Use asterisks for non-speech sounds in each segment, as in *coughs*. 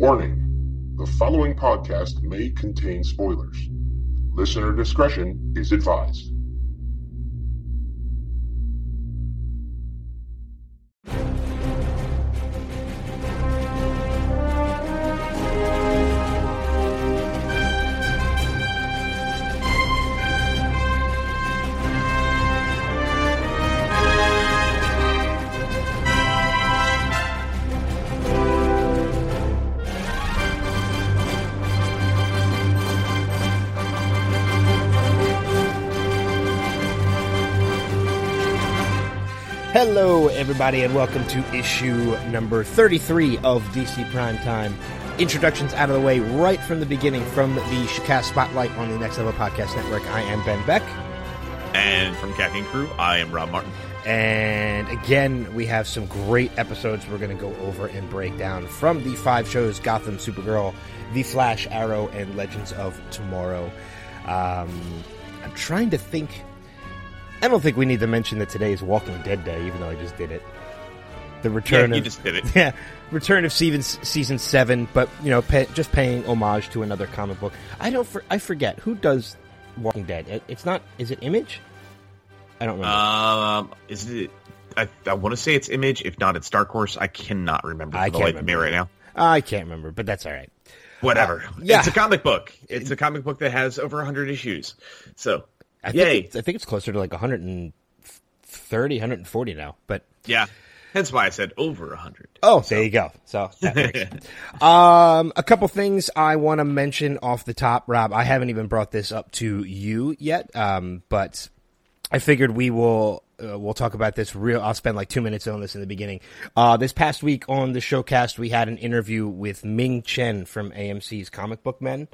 Warning the following podcast may contain spoilers. Listener discretion is advised. Everybody, and welcome to issue number 33 of DC Prime Time. Introductions out of the way right from the beginning from the Showcast Spotlight on the Next Level Podcast Network. I am Ben Beck. And from Caffeine Crew, I am Rob Martin. And again, we have some great episodes we're going to go over and break down from the five shows Gotham, Supergirl, The Flash, Arrow, and Legends of Tomorrow. Um, I'm trying to think. I don't think we need to mention that today is Walking Dead Day, even though I just did it. The return Yeah, of just did it. *laughs* yeah, return of season season seven, but you know, pay, just paying homage to another comic book. I don't, for, I forget who does Walking Dead. It- It's not. Is it Image? I don't remember. Um, is it? I, I want to say it's Image. If not, it's Dark Horse. I cannot remember I the can't life of me remember. right now. I can't remember, but that's all right. Whatever. Uh, yeah. It's a comic book. It's a comic book that has over 100 issues. So, I think yay. it's, I think it's closer to like 130, 140 now. But Yeah. Hence why I said over 100. oh, there you go. So *laughs* um, a couple things I want to mention off the top, Rob. I haven't even brought this up to you yet, um, but I figured we will. Uh, we'll talk about this real. I'll spend like two minutes on this in the beginning. Uh, this past week on the showcast, we had an interview with Ming Chen from AMC's Comic Book Men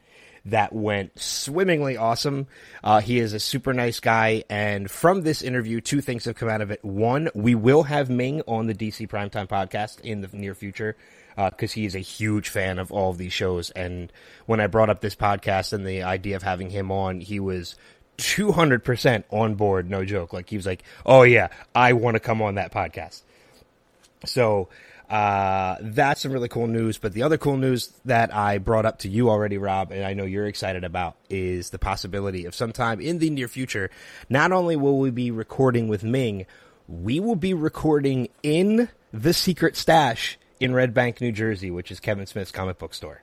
that went swimmingly awesome. Uh, he is a super nice guy, and from this interview, two things have come out of it. One, we will have Ming on the DC Primetime podcast in the near future because he is a huge fan of all of these shows. And when I brought up this podcast and the idea of having him on, he was 200% on board, no joke. Like, he was like, oh, yeah, I want to come on that podcast. So uh, that's some really cool news. But the other cool news that I brought up to you already, Rob, and I know you're excited about, is the possibility of sometime in the near future, not only will we be recording with Ming, we will be recording in the secret stash in Red Bank, New Jersey, which is Kevin Smith's comic book store.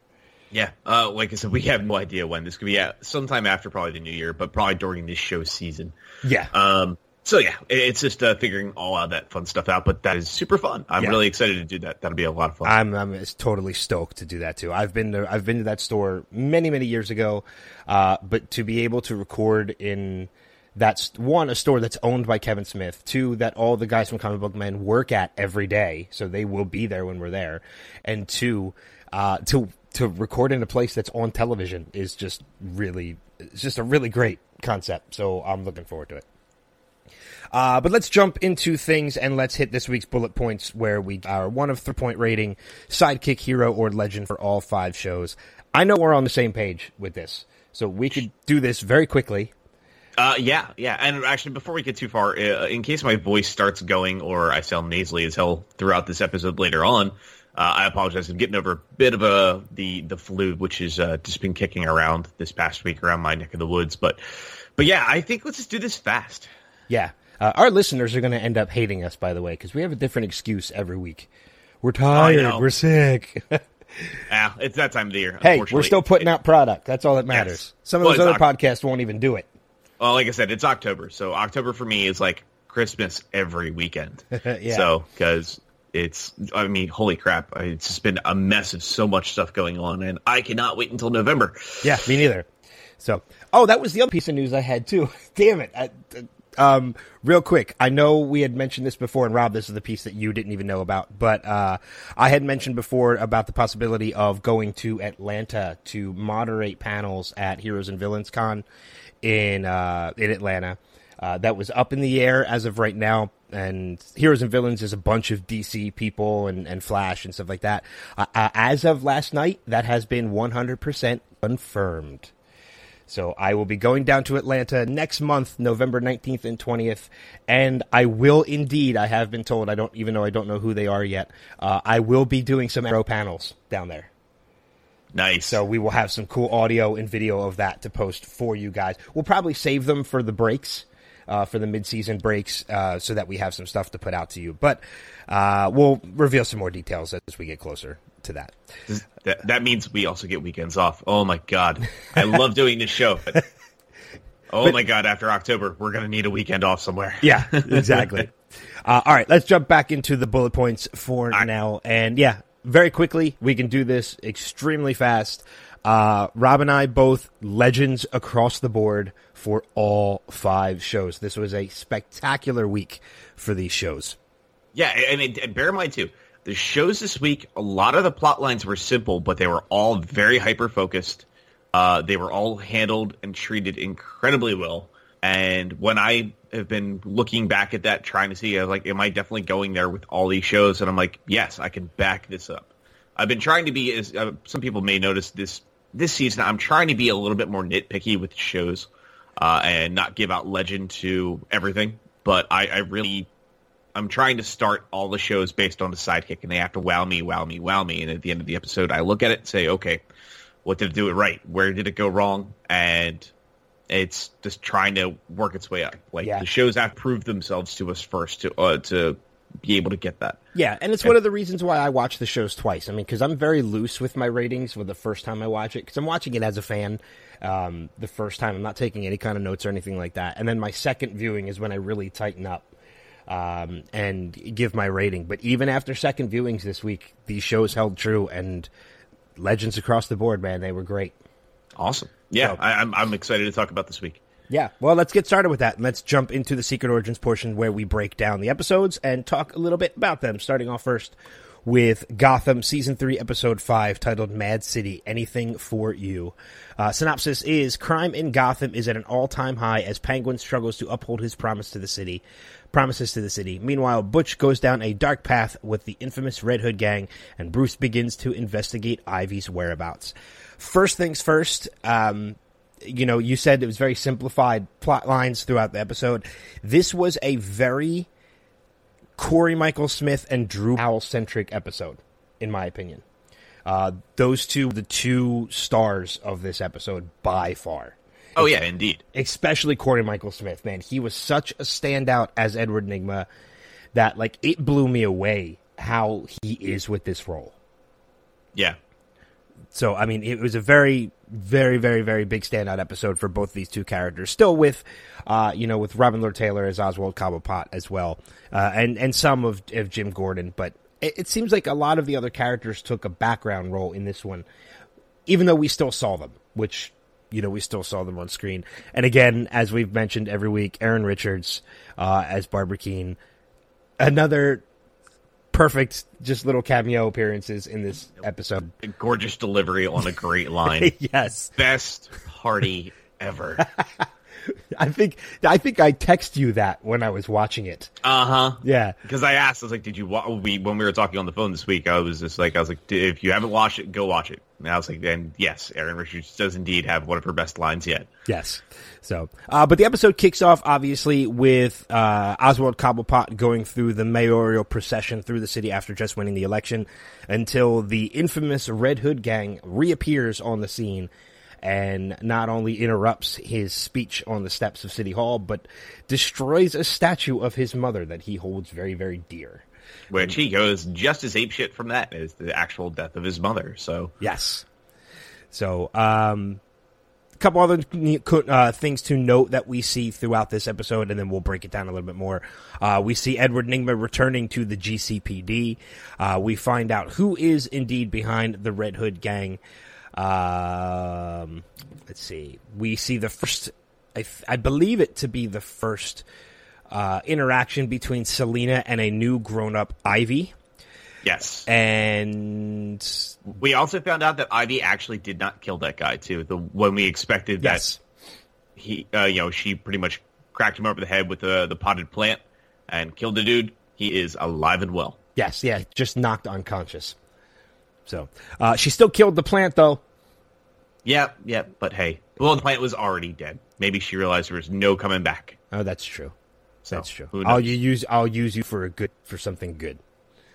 Yeah. Uh, like I said, we have no idea when this could be at. Sometime after probably the new year, but probably during this show season. Yeah. Um, so yeah, it's just uh, figuring all of that fun stuff out, but that is super fun. I'm Yeah. really excited to do that. That'll be a lot of fun. I'm I'm totally stoked to do that too. I've been to I've been to that store many many years ago, uh, but to be able to record in that's one a store that's owned by Kevin Smith, two that all the guys from Comic Book Men work at every day, so they will be there when we're there, and two uh, to to record in a place that's on television is just really it's just a really great concept. So I'm looking forward to it. Uh, but let's jump into things and let's hit this week's bullet points where we are one of three point rating, sidekick, hero, or legend for all five shows. I know we're on the same page with this, so we could do this very quickly. Uh, yeah, yeah. And actually, before we get too far, uh, in case my voice starts going or I sound nasally as hell throughout this episode later on, uh, I apologize. I'm getting over a bit of a the the flu, which has uh, just been kicking around this past week around my neck of the woods. But but yeah, I think let's just do this fast. Yeah. Uh, our listeners are going to end up hating us, by the way, because we have a different excuse every week. We're tired. We're sick. *laughs* Ah, it's that time of the year. hey, we're still putting out product. That's all that matters. Yes. Some of Well, those other podcasts won't even do it. Well, like I said, it's October, so October for me is like Christmas every weekend. *laughs* Yeah. So because it's, I mean, holy crap, it's just been a mess of so much stuff going on, and I cannot wait until November. Yeah, me neither. So, oh, that was the other piece of news I had too. *laughs* Damn it. I, um, real quick, I know we had mentioned this before, and Rob, this is the piece that you didn't even know about, but uh, I had mentioned before about the possibility of going to Atlanta to moderate panels at Heroes and Villains Con in uh, in Atlanta. Uh, that was up in the air as of right now. And Heroes and Villains is a bunch of DC people and, and Flash and stuff like that. Uh, uh, as of last night, that has been 100% confirmed. So I will be going down to Atlanta next month, November 19th and 20th. And I will indeed, I have been told, I don't, even though I don't know who they are yet, uh, I will be doing some Arrow panels down there. Nice. So we will have some cool audio and video of that to post for you guys. We'll probably save them for the breaks, uh, for the mid-season breaks, uh, so that we have some stuff to put out to you. But uh, we'll reveal some more details as we get closer to that. that, that means we also get weekends off. Oh my god, I love *laughs* doing this show. But, oh my god, after October, we're gonna need a weekend off somewhere. *laughs* Yeah, exactly. *laughs* uh, all right, let's jump back into the bullet points for now. And yeah, very quickly, we can do this extremely fast. Uh, Rob and I both legends across the board for all five shows. This was a spectacular week for these shows. Yeah, and, it, and bear in mind too, the shows this week, a lot of the plot lines were simple, but they were all very hyper focused. Uh, they were all handled and treated incredibly well. And when I have been looking back at that, trying to see, I was like, am I definitely going there with all these shows? And I'm like, yes, I can back this up. I've been trying to be, as uh, some people may notice this this season, I'm trying to be a little bit more nitpicky with shows uh, and not give out legend to everything. But I, I really I'm trying to start all the shows based on the sidekick, and they have to wow me, wow me, wow me. And at the end of the episode, I look at it and say, okay, what did it do it right? Where did it go wrong? And it's just trying to work its way up. Like Yeah. the shows have proved themselves to us first to uh, to be able to get that. Yeah, and it's one of the reasons why I watch the shows twice. I mean, because I'm very loose with my ratings for the first time I watch it, because I'm watching it as a fan. Um, the first time, I'm not taking any kind of notes or anything like that. And then my second viewing is when I really tighten up um, and give my rating. But even after second viewings this week, these shows held true, and legends across the board, man, they were great. Awesome. Yeah, So- I, I'm I'm excited to talk about this week. Yeah, well, let's get started with that. Let's jump into the Secret Origins portion where we break down the episodes and talk a little bit about them. Starting off first with Gotham Season 3, Episode 5, titled Mad City Anything for You. Uh, synopsis is Crime in Gotham is at an all time high as Penguin struggles to uphold his promise to the city. Promises to the city. Meanwhile, Butch goes down a dark path with the infamous Red Hood gang, and Bruce begins to investigate Ivy's whereabouts. First things first, um, you know, you said it was very simplified plot lines throughout the episode. This was a very Corey Michael Smith and Drew Powell centric episode, in my opinion. Uh, those two, the two stars of this episode by far. Oh yeah, indeed. Especially Corey Michael Smith, man. He was such a standout as Edward Nygma that, like, it blew me away how he is with this role. Yeah. So, I mean, it was a very, very, very, very big standout episode for both these two characters. Still with, uh, you know, with Robin Lord Taylor as Oswald Cobblepot as well, uh, and and some of, of Jim Gordon. But it, it seems like a lot of the other characters took a background role in this one, even though we still saw them, which you know we still saw them on screen. And again, as we've mentioned every week, Erin Richards uh, as Barbara Kean, another perfect, just little cameo appearances in this episode. A gorgeous delivery on a great *laughs* line. yes. Best party ever. *laughs* I think I think I text you that when I was watching it. Uh huh. Yeah. Because I asked, I was like, "Did you wa-? we when we were talking on the phone this week?" I was just like, "I was like, if you haven't watched it, go watch it." And I was like, "And yes, Erin Richards does indeed have one of her best lines yet." Yes. So, uh, but the episode kicks off obviously with uh, Oswald Cobblepot going through the mayoral procession through the city after just winning the election until the infamous Red Hood gang reappears on the scene and not only interrupts his speech on the steps of City Hall, but destroys a statue of his mother that he holds very, very dear. Which he goes just as apeshit from that as the actual death of his mother. So Yes. So, um, a couple other uh, things to note that we see throughout this episode, and then we'll break it down a little bit more. Uh, we see Edward Nygma returning to the GCPD. Uh, we find out who is indeed behind the Red Hood gang. Um, let's see. We see the first, I, I believe it to be the first uh, interaction between Selina and a new grown up Ivy. yes, And we also found out that Ivy actually did not kill that guy too. The when we expected yes. that he, uh, you know, she pretty much cracked him over the head with the the potted plant and killed the dude. He is alive and well. Yes, yeah, just knocked unconscious. So uh, she still killed the plant, though. Yeah, yeah, but hey, well, the plant was already dead. Maybe she realized there was no coming back. Oh, that's true. So, That's true. I'll you use I'll use you for a good for something good.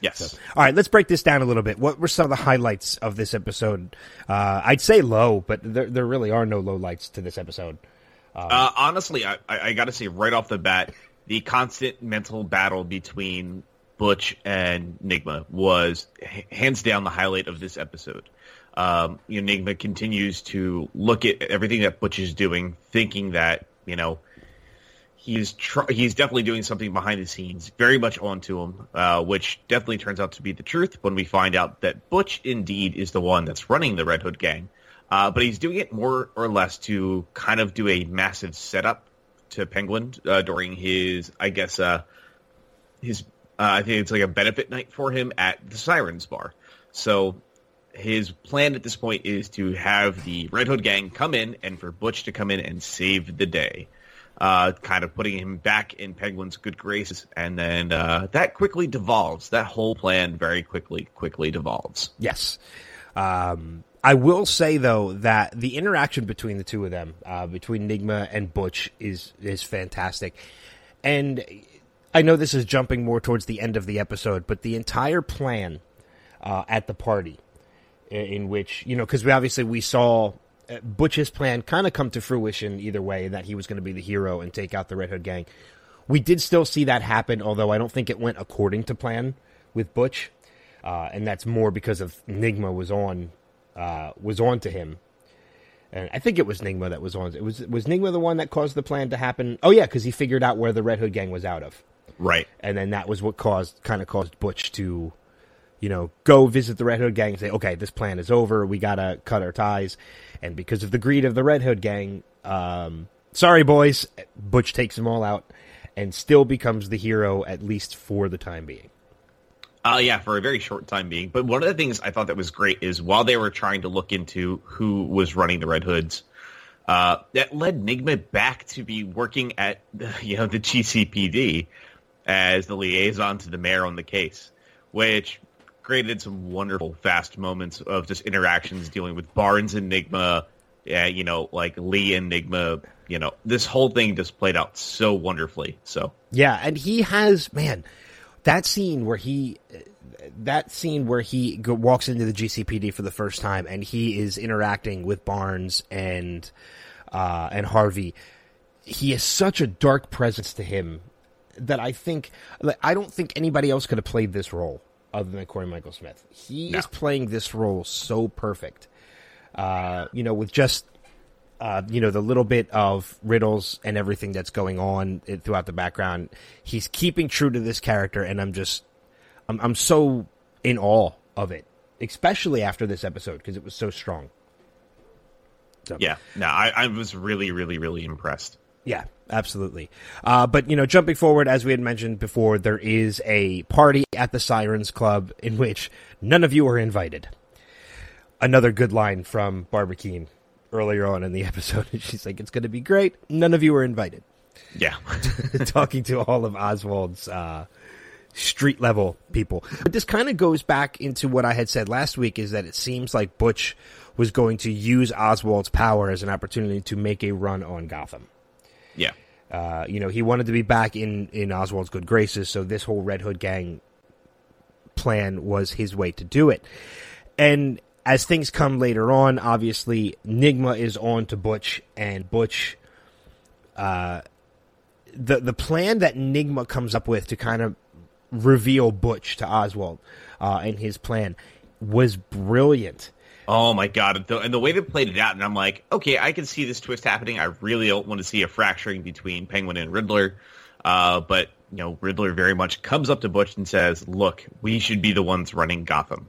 Yes. So, all right, let's break this down a little bit. What were some of the highlights of this episode? Uh, I'd say low, but there, there really are no low lights to this episode. Uh, honestly, I, I, I got to say right off the bat, the constant mental battle between Butch and Nygma was hands down the highlight of this episode. Um, you know, Nygma continues to look at everything that Butch is doing, thinking that you know he's tr- he's definitely doing something behind the scenes, very much onto him, uh, which definitely turns out to be the truth when we find out that Butch indeed is the one that's running the Red Hood gang. Uh, but he's doing it more or less to kind of do a massive setup to Penguin uh, during his, I guess, uh, his, I think it's like a benefit night for him at the Sirens Bar. So his plan at this point is to have the Red Hood gang come in and for Butch to come in and save the day. Uh, kind of putting him back in Penguin's good graces, and then uh, that quickly devolves. That whole plan very quickly, quickly devolves. Yes. Um, I will say though that the interaction between the two of them, uh, between Nygma and Butch, is is fantastic, and I know this is jumping more towards the end of the episode, but the entire plan uh, at the party, in, in which you know, because we obviously we saw uh, Butch's plan kind of come to fruition either way, that he was going to be the hero and take out the Red Hood gang. We did still see that happen, although I don't think it went according to plan with Butch, uh, and that's more because of Nygma was on uh, was on to him. And I think it was Nygma that was on. It was was Nygma the one that caused the plan to happen. Oh yeah, because he figured out where the Red Hood gang was out of, Right. and then that was what caused kind of caused Butch to, you know, go visit the Red Hood gang and say, okay, this plan is over. We gotta cut our ties. And because of the greed of the Red Hood gang, um, sorry boys, Butch takes them all out and still becomes the hero at least for the time being. Uh, yeah, for a very short time being. But one of the things I thought that was great is while they were trying to look into who was running the Red Hoods, uh, that led Nygma back to be working at *laughs* you know the GCPD as the liaison to the mayor on the case, which created some wonderful fast moments of just interactions dealing with Barnes and Nygma, yeah, you know, like Lee and Nygma. You know, this whole thing just played out so wonderfully. So Yeah, and he has man that scene where he that scene where he walks into the GCPD for the first time and he is interacting with Barnes and uh, and Harvey. He has such a dark presence to him that I think like, I don't think anybody else could have played this role other than Corey Michael Smith. He No. is playing this role so perfect. Uh, you know, with just uh, you know, the little bit of riddles and everything that's going on throughout the background. He's keeping true to this character, and I'm just, I'm, I'm so in awe of it, especially after this episode because it was so strong. So, yeah, no, I, I was really, really, really impressed. Yeah, absolutely. Uh, but you know, jumping forward, as we had mentioned before, there is a party at the Sirens Club in which none of you are invited. Another good line from Barbara Kean earlier on in the *laughs* episode. She's like, "It's going to be great. None of you are invited." Yeah. *laughs* talking to all of Oswald's uh, street level people. But this kind of goes back into what I had said last week: is that it seems like Butch was going to use Oswald's power as an opportunity to make a run on Gotham. Yeah. Uh, you know, he wanted to be back in in Oswald's good graces, so this whole Red Hood gang plan was his way to do it. And as things come later on, obviously Nygma is on to Butch, and Butch, uh, the the plan that Nygma comes up with to kind of reveal Butch to Oswald, uh, and his plan was brilliant. Oh my god! And the way they played it out, and I'm like, okay, I can see this twist happening. I really don't want to see a fracturing between Penguin and Riddler, uh, but you know, Riddler very much comes up to Butch and says, "Look, we should be the ones running Gotham,"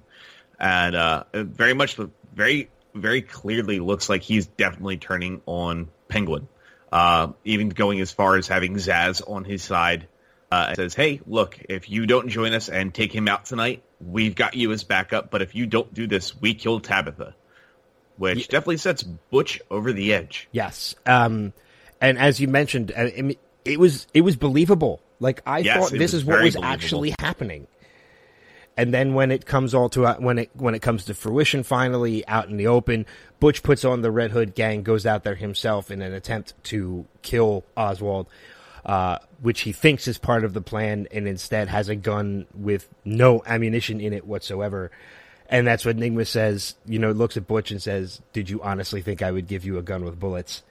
and uh, very much, very, very clearly looks like he's definitely turning on Penguin, uh, even going as far as having Zsasz on his side. Uh, and says, "Hey, look, if you don't join us and take him out tonight, we've got you as backup. But if you don't do this, we kill Tabitha." Which definitely sets Butch over the edge. Yes. Um, and as you mentioned, uh, it was it was believable. Like I Yes, thought this is what was believable. actually happening. And then when it comes all to uh, when it when it comes to fruition, finally out in the open, Butch puts on the Red Hood gang, goes out there himself in an attempt to kill Oswald. uh, which he thinks is part of the plan, and instead has a gun with no ammunition in it whatsoever. And that's what Enigma says. You know, looks at Butch and says, "Did you honestly think I would give you a gun with bullets?"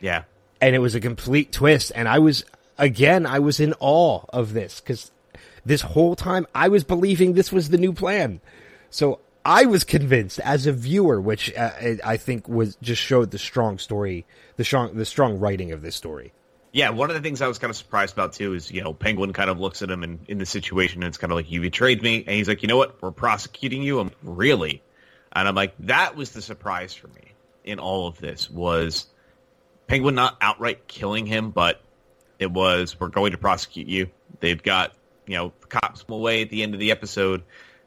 Yeah. And it was a complete twist, and I was again, I was in awe of this because this whole time I was believing this was the new plan. So I was convinced as a viewer, which uh, I think was just showed the strong story, the strong, the strong writing of this story. Yeah, one of the things I was kind of surprised about too is, you know, Penguin kind of looks at him in, in the situation and it's kind of like, you betrayed me. And he's like, you know what? We're prosecuting you. I'm really? And I'm like, that was the surprise for me in all of this was Penguin not outright killing him, but it was, we're going to prosecute you. They've got, you know, the cops away at the end of the episode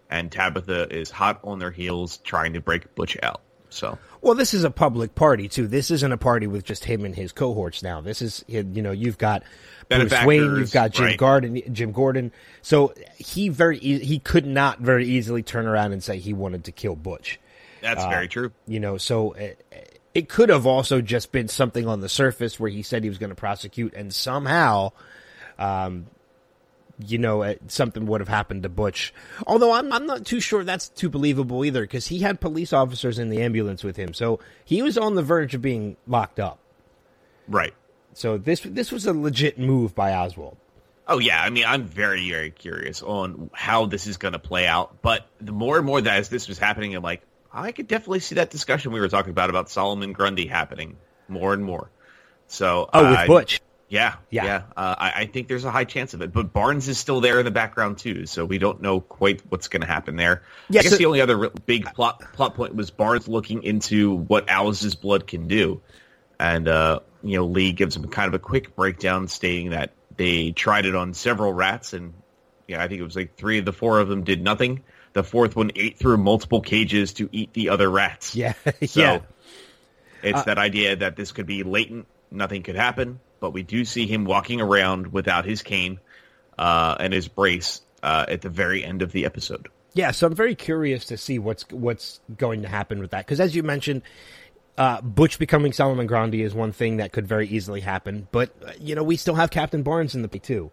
and Tabitha is hot on their heels trying to break Butch out. So well, this is a public party too. This isn't a party with just him and his cohorts. Now, this is you know you've got Bruce Wayne, you've got Jim right. Gordon, Jim Gordon. So he very he could not very easily turn around and say he wanted to kill Butch. That's uh, very true. You know, so it, it could have also just been something on the surface where he said he was going to prosecute, and somehow um, you know, something would have happened to Butch. Although I'm, I'm not too sure that's too believable either, because he had police officers in the ambulance with him, so he was on the verge of being locked up. Right. So this this was a legit move by Oswald. Oh yeah, I mean, I'm very very curious on how this is going to play out. But the more and more that as this was happening, I'm like, I could definitely see that discussion we were talking about about Solomon Grundy happening more and more. So oh, with uh, Butch. Yeah, yeah. yeah. Uh, I, I, think there's a high chance of it, but Barnes is still there in the background too, so we don't know quite what's going to happen there. Yeah, I guess so, the only other big plot plot point was Barnes looking into what Alice's blood can do, and uh, you know Lee gives him kind of a quick breakdown, stating that they tried it on several rats, and yeah, I think it was like three of the four of them did nothing. The fourth one ate through multiple cages to eat the other rats. Yeah, *laughs* so yeah. It's uh, that idea that this could be latent, nothing could happen but we do see him walking around without his cane uh, and his brace uh, at the very end of the episode. Yeah, so I'm very curious to see what's what's going to happen with that because, as you mentioned, uh, Butch becoming Solomon Grundy is one thing that could very easily happen. But uh, you know, we still have Captain Barnes in the P too,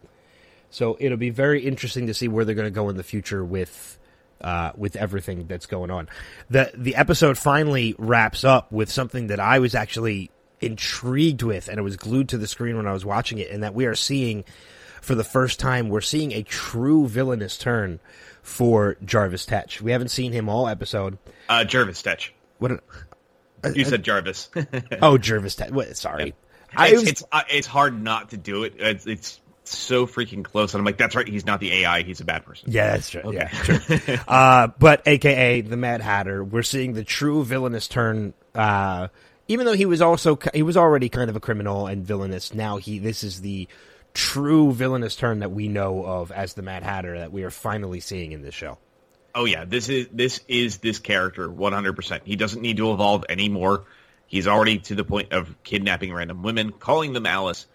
so it'll be very interesting to see where they're going to go in the future with uh, with everything that's going on. the The episode finally wraps up with something that I was actually intrigued with, and it was glued to the screen when I was watching it, and that we are seeing for the first time, we're seeing a true villainous turn for Jarvis Tetch. We haven't seen him all episode. Uh, Jervis Tetch. What? Did, uh, you said Jarvis. *laughs* oh, Jarvis Tetch. What, sorry. I, it's, it's, uh, it's hard not to do it. It's, it's so freaking close, and I'm like, that's right. He's not the AI. He's a bad person. Yeah, that's true. Okay. Yeah, true. *laughs* uh, but AKA the Mad Hatter, we're seeing the true villainous turn uh, even though he was also he was already kind of a criminal and villainous, now he this is the true villainous turn that we know of as the Mad Hatter that we are finally seeing in this show. Oh yeah, this is this is this character 100%. He doesn't need to evolve anymore. He's already to the point of kidnapping random women, calling them Alice,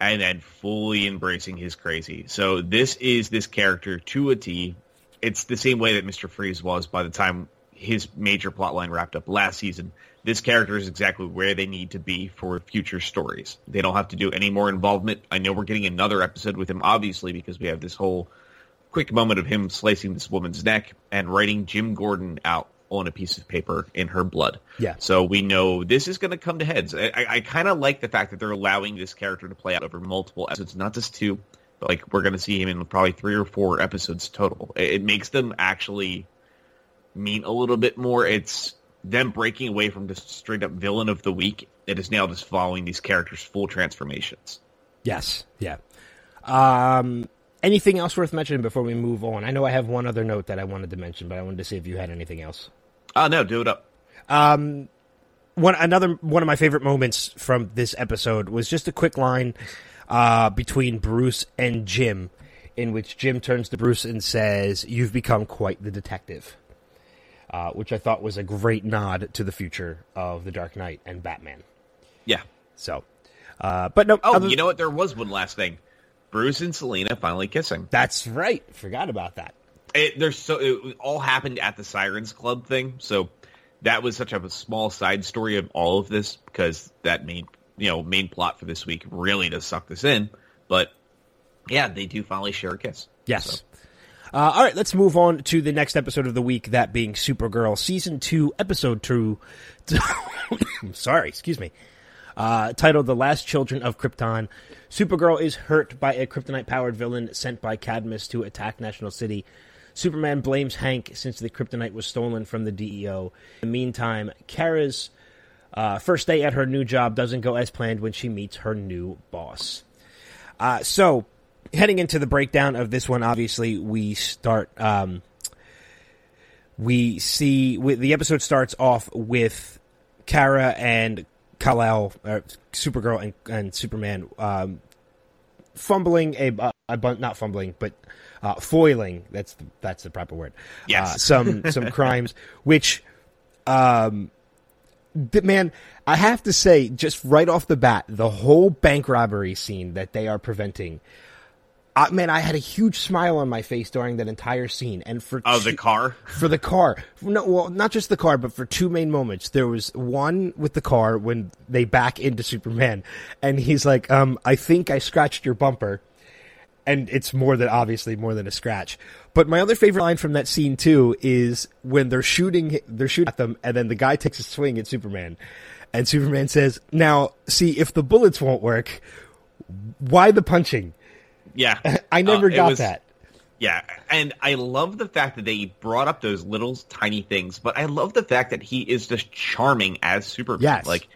and then fully embracing his crazy. So this is this character to a T. It's the same way that Mr. Freeze was by the time his major plotline wrapped up last season this character is exactly where they need to be for future stories. They don't have to do any more involvement. I know we're getting another episode with him, obviously, because we have this whole quick moment of him slicing this woman's neck and writing Jim Gordon out on a piece of paper in her blood. Yeah. So we know this is going to come to heads. I, I, I kind of like the fact that they're allowing this character to play out over multiple episodes, not just two, but like we're going to see him in probably three or four episodes total. It, it makes them actually mean a little bit more. It's them breaking away from just straight up villain of the week. It is now just following these characters' full transformations. Yes, yeah. Um, anything else worth mentioning before we move on? I know I have one other note that I wanted to mention, but I wanted to see if you had anything else. Oh no, do it up. Um, one another one of my favorite moments from this episode was just a quick line uh, between Bruce and Jim, in which Jim turns to Bruce and says, "You've become quite the detective." Uh, which I thought was a great nod to the future of the Dark Knight and Batman. Yeah. So, uh, but no. Oh, other... you know what? There was one last thing. Bruce and Selina finally kissing. That's right. Forgot about that. It, there's so it all happened at the Sirens Club thing. So that was such a small side story of all of this because that main you know main plot for this week really does suck this in. But yeah, they do finally share a kiss. Yes. So. Uh, all right, let's move on to the next episode of the week, that being Supergirl Season 2, Episode 2. *coughs* sorry, excuse me. Uh, titled The Last Children of Krypton. Supergirl is hurt by a kryptonite powered villain sent by Cadmus to attack National City. Superman blames Hank since the kryptonite was stolen from the DEO. In the meantime, Kara's uh, first day at her new job doesn't go as planned when she meets her new boss. Uh, so, heading into the breakdown of this one, obviously, we start. Um, we see we, the episode starts off with Kara and Kal-El, uh, Supergirl and, and Superman um, fumbling a, a bun- not fumbling, but uh, foiling. That's the, that's the proper word. Yes. Uh, some some crimes, *laughs* which, um, th- man, I have to say, just right off the bat, the whole bank robbery scene that they are preventing. Uh, man, I had a huge smile on my face during that entire scene, and for Oh, two- the car. for the car. No, well, not just the car, but for two main moments. There was one with the car when they back into Superman, and he's like, um, "I think I scratched your bumper," and it's more than obviously more than a scratch. But my other favorite line from that scene too is when they're shooting, they're shooting at them, and then the guy takes a swing at Superman, and Superman says, "Now, see if the bullets won't work, why the punching?" Yeah. *laughs* I never Uh, got was- that. Yeah, and I love the fact that they brought up those little tiny things, but I love the fact that he is just charming as Superman. Yes. Like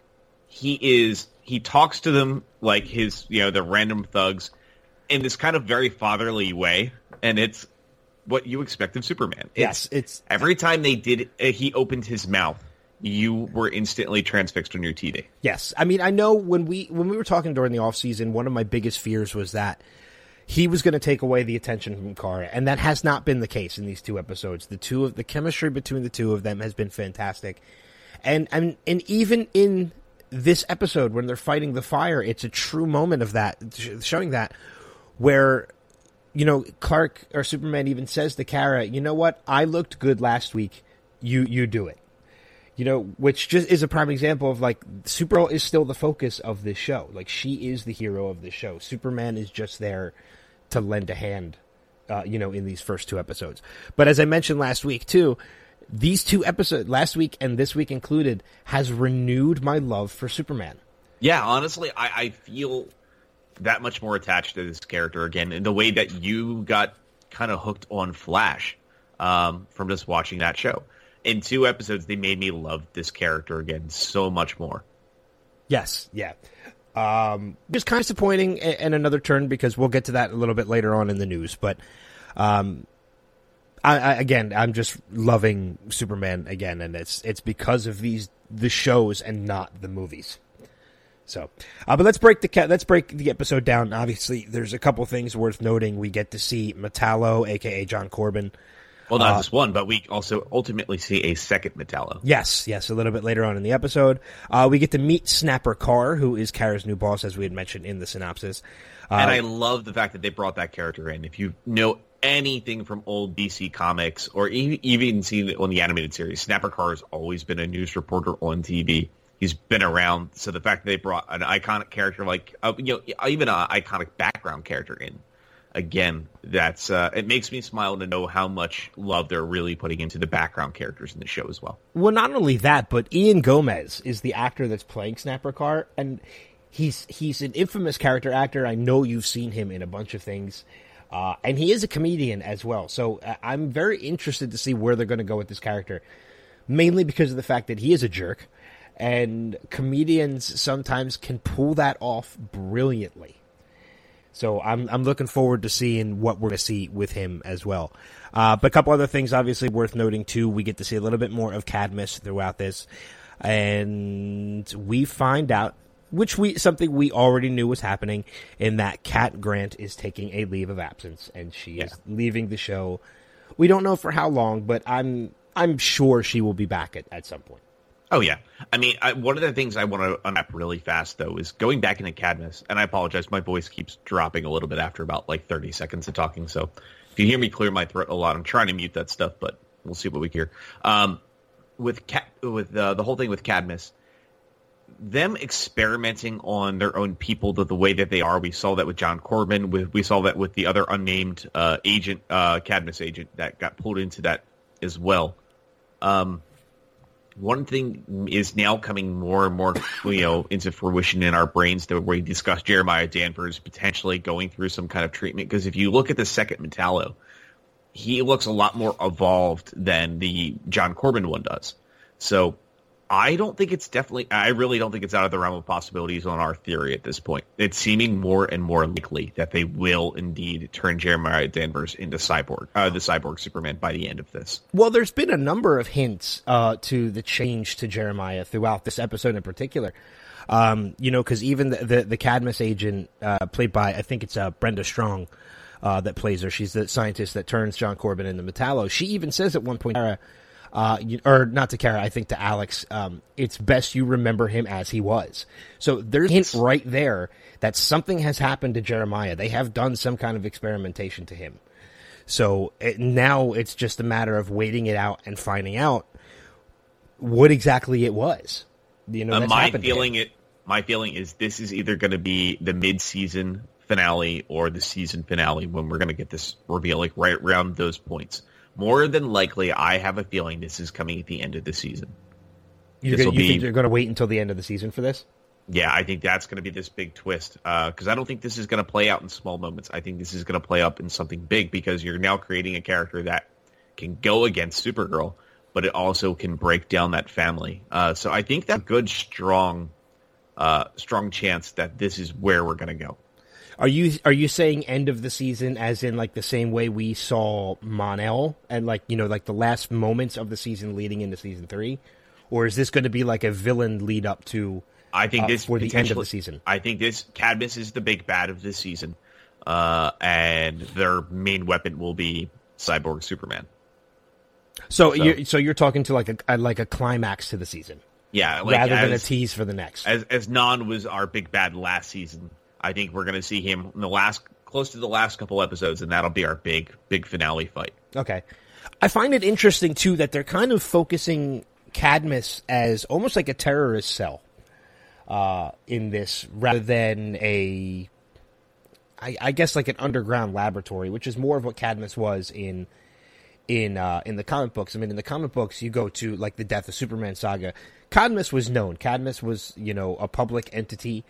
he is he talks to them like his, you know, the random thugs in this kind of very fatherly way, and it's what you expect of Superman. Yes, it's every time they did uh, he opened his mouth, you were instantly transfixed on your TV. Yes, I mean I know when we when we were talking during the off season, one of my biggest fears was that he was going to take away the attention from Kara, and that has not been the case in these two episodes. The two of the chemistry between the two of them has been fantastic, and and and even in this episode when they're fighting the fire, it's a true moment of that, showing that where you know Clark or Superman even says to Kara, "You know what? I looked good last week. You you do it." you know, which just is a prime example of like Supergirl is still the focus of this show. Like she is the hero of the show. Superman is just there to lend a hand, uh, you know, in these first two episodes. But as I mentioned last week too, these two episodes, last week and this week included, has renewed my love for Superman. Yeah, honestly, I, I feel that much more attached to this character again in the way that you got kind of hooked on Flash um, from just watching that show. In two episodes, they made me love this character again so much more. Yes, yeah. Um, just kind of disappointing and another turn because we'll get to that a little bit later on in the news. But um, I, I, again, I'm just loving Superman again, and it's it's because of these the shows and not the movies. So, uh, but let's break the let's break the episode down. Obviously, there's a couple things worth noting. We get to see Metallo, aka John Corbin. Well, not Uh, just one, but we also ultimately see a second Metallo. Yes, yes, a little bit later on in the episode. Uh, we get to meet Snapper Carr, who is Kara's new boss, as we had mentioned in the synopsis. Uh, and I love the fact that they brought that character in. If you know anything from old DC comics or e- even seen it on the animated series, Snapper Carr has always been a news reporter on TV. He's been around, so the fact that they brought an iconic character like uh, you know even an iconic background character in, again, that's uh, it makes me smile to know how much love they're really putting into the background characters in the show as well. well, not only that, but Ian Gomez is the actor that's playing Snapper Carr, and he's he's an infamous character actor. I know you've seen him in a bunch of things. Uh, and he is a comedian as well, so uh, I'm very interested to see where they're going to go with this character. Mainly because of the fact that he is a jerk, and comedians sometimes can pull that off brilliantly. So I'm I'm looking forward to seeing what we're going to see with him as well. Uh, but a couple other things, obviously worth noting too. We get to see a little bit more of Cadmus throughout this, and we find out which we something we already knew was happening in that Cat Grant is taking a leave of absence and she is leaving the show. We don't know for how long, but I'm I'm sure she will be back at, at some point. Oh yeah, I mean, I, one of the things I want to unwrap really fast though is going back into Cadmus, and I apologize, my voice keeps dropping a little bit after about like thirty seconds of talking. So if you hear me clear my throat a lot, I'm trying to mute that stuff, but we'll see what we hear. Um, with with uh, the whole thing with Cadmus, them experimenting on their own people the, the way that they are. We saw that with John Corbin. We, we saw that with the other unnamed uh, agent, uh, Cadmus agent, that got pulled into that as well. Um, one thing is now coming more and more, you know, into fruition in our brains that we discussed Jeremiah Danvers potentially going through some kind of treatment. Because if you look at the second Metallo, he looks a lot more evolved than the John Corbin one does. So I don't think it's definitely. I really don't think it's out of the realm of possibilities on our theory at this point. It's seeming more and more likely that they will indeed turn Jeremiah Danvers into cyborg, uh, the cyborg Superman by the end of this. Well, there's been a number of hints uh, to the change to Jeremiah throughout this episode in particular. Um, you know, because even the, the, the Cadmus agent, uh, played by I think it's uh, Brenda Strong, uh, that plays her. She's the scientist that turns John Corbin into Metallo. She even says at one point, uh, or not to Kara, I think to Alex, um, it's best you remember him as he was. So there's hint right there that something has happened to Jeremiah. They have done some kind of experimentation to him. So it, now it's just a matter of waiting it out and finding out what exactly it was. You know, uh, my feeling it. My feeling is this is either going to be the mid-season finale or the season finale when we're going to get this reveal, like right around those points more than likely, I have a feeling this is coming at the end of the season. You're gonna, you be, think you're going to wait until the end of the season for this? Yeah, I think that's going to be this big twist because uh, I don't think this is going to play out in small moments. I think this is going to play up in something big because you're now creating a character that can go against Supergirl, but it also can break down that family. Uh, so I think that good, strong, uh, strong chance that this is where we're going to go. Are you are you saying end of the season as in like the same way we saw Mon-El and like you know like the last moments of the season leading into season three, or is this going to be like a villain lead up to? I think uh, this for the end of the season. I think this Cadmus is the big bad of this season, uh, and their main weapon will be Cyborg Superman. So, so you're so you're talking to like a, a like a climax to the season. Yeah, like rather as, than a tease for the next. As as Non was our big bad last season, I think we're going to see him in the last close to the last couple episodes, and that'll be our big big finale fight. Okay, I find it interesting too that they're kind of focusing Cadmus as almost like a terrorist cell uh, in this, rather than a, I, I guess like an underground laboratory, which is more of what Cadmus was in in uh, in the comic books. I mean, in the comic books, you go to like the Death of Superman saga. Cadmus was known. Cadmus was you know a public entity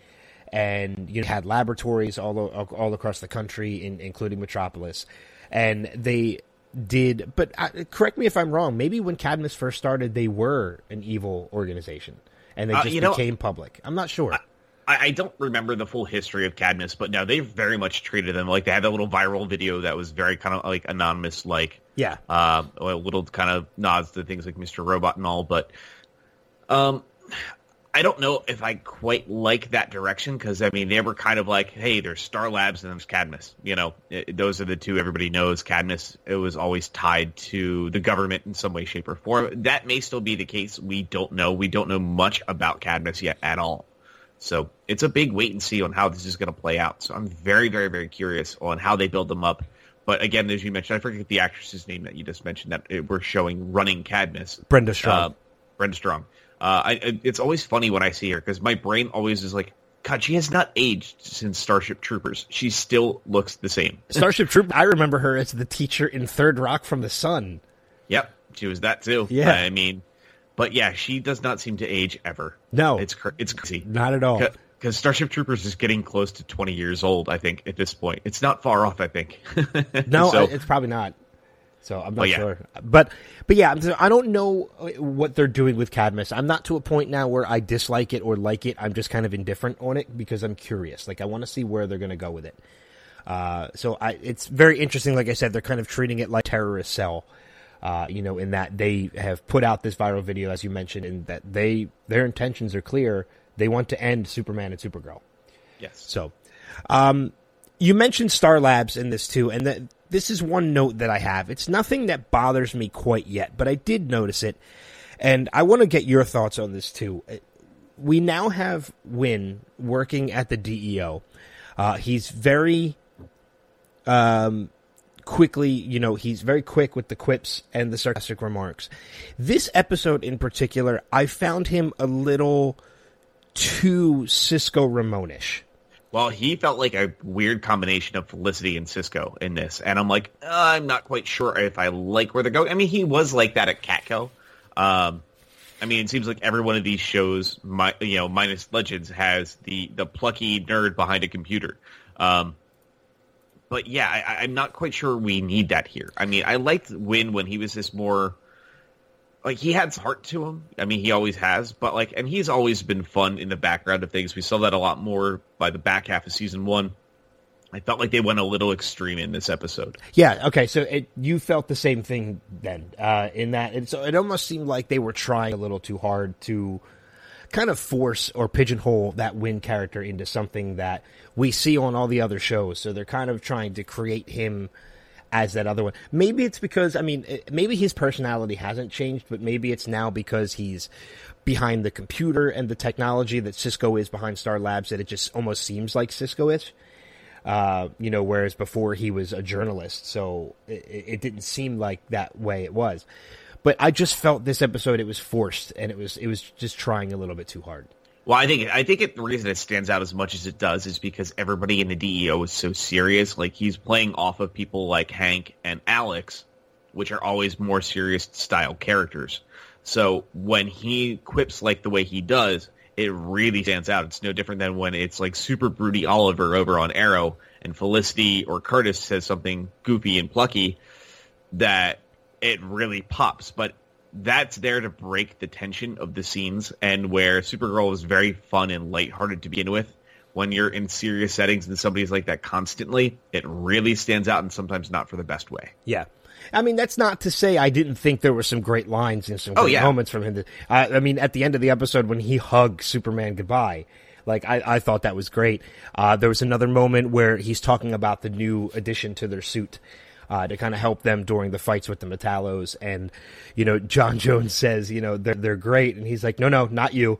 and you know, had laboratories all all across the country, in, including Metropolis, and they did. But uh, correct me if I'm wrong. Maybe when Cadmus first started, they were an evil organization, and they uh, just uh, became know, public. I'm not sure. I, I, don't remember the full history of Cadmus, but no, they very much treated them like they had a little viral video that was very kind of like anonymous, like yeah, uh, a little kind of nods to things like Mr. Robot and all, but um, I don't know if I quite like that direction because I mean they were kind of like, hey, there's Star Labs and there's Cadmus. You know, it, those are the two everybody knows. Cadmus it was always tied to the government in some way, shape, or form. That may still be the case. We don't know. We don't know much about Cadmus yet at all. So it's a big wait and see on how this is going to play out. So I'm very, very, very curious on how they build them up. But again, as you mentioned, I forget the actress's name that you just mentioned that we're showing running Cadmus. Brenda Strong. Uh, Brenda Strong. Uh, I, it's always funny when I see her because my brain always is like, God, she has not aged since Starship Troopers. She still looks the same. *laughs* Starship Troopers. I remember her as the teacher in Third Rock from the Sun. Yep, she was that too. Yeah, I mean, but yeah, she does not seem to age ever. No, it's it's crazy. Not at all. Because Starship Troopers is getting close to twenty years old. I think at this point, it's not far off. I think. *laughs* no, so, it's probably not. So I'm not yeah. sure, but but yeah, I don't know what they're doing with Cadmus. I'm not to a point now where I dislike it or like it. I'm just kind of indifferent on it because I'm curious. Like I want to see where they're going to go with it. Uh, so I, it's very interesting. Like I said, they're kind of treating it like terrorist cell. Uh, you know, in that they have put out this viral video, as you mentioned, and that they their intentions are clear. They want to end Superman and Supergirl. Yes. So, um, you mentioned Star Labs in this too, and that this is one note that I have. It's nothing that bothers me quite yet, but I did notice it, and I want to get your thoughts on this too. We now have Winn working at the DEO. Uh, he's very um, quickly, you know, he's very quick with the quips and the sarcastic remarks. This episode in particular, I found him a little too Cisco Ramonish. Well, he felt like a weird combination of Felicity and Cisco in this, and I'm like, uh, I'm not quite sure if I like where they're going. I mean, he was like that at Catco. Um, I mean, it seems like every one of these shows, my, you know, minus Legends, has the the plucky nerd behind a computer. Um, but yeah, I, I'm not quite sure we need that here. I mean, I liked Winn when he was this more like he had heart to him. I mean, he always has, but like, and he's always been fun in the background of things. We saw that a lot more by the back half of season one. I felt like they went a little extreme in this episode. Yeah. Okay. So it, you felt the same thing then, uh, in that, and so it almost seemed like they were trying a little too hard to kind of force or pigeonhole that Winn character into something that we see on all the other shows. So they're kind of trying to create him as that other one. Maybe it's because I mean, maybe his personality hasn't changed, but maybe it's now because he's behind the computer and the technology that Cisco is behind Star Labs that it just almost seems like Cisco is. Uh, you know, whereas before he was a journalist, so it, it didn't seem like that way it was. But I just felt this episode it was forced and it was it was just trying a little bit too hard. Well, I think I think it, the reason it stands out as much as it does is because everybody in the DEO is so serious. Like he's playing off of people like Hank and Alex, which are always more serious style characters. So when he quips like the way he does, it really stands out. It's no different than when it's like super broody Oliver over on Arrow and Felicity or Curtis says something goofy and plucky that it really pops. But that's there to break the tension of the scenes and where Supergirl is very fun and lighthearted to begin with. When you're in serious settings and somebody's like that constantly, it really stands out and sometimes not for the best way. Yeah. I mean, that's not to say I didn't think there were some great lines and some Oh, great yeah. moments from him. I, I mean, at the end of the episode when he hugged Superman goodbye, like I, I thought that was great. Uh, there was another moment where he's talking about the new addition to their suit. Uh, to kind of help them during the fights with the Metallos, and you know, John *laughs* Jones says, you know, they're they're great, and he's like, no, no, not you,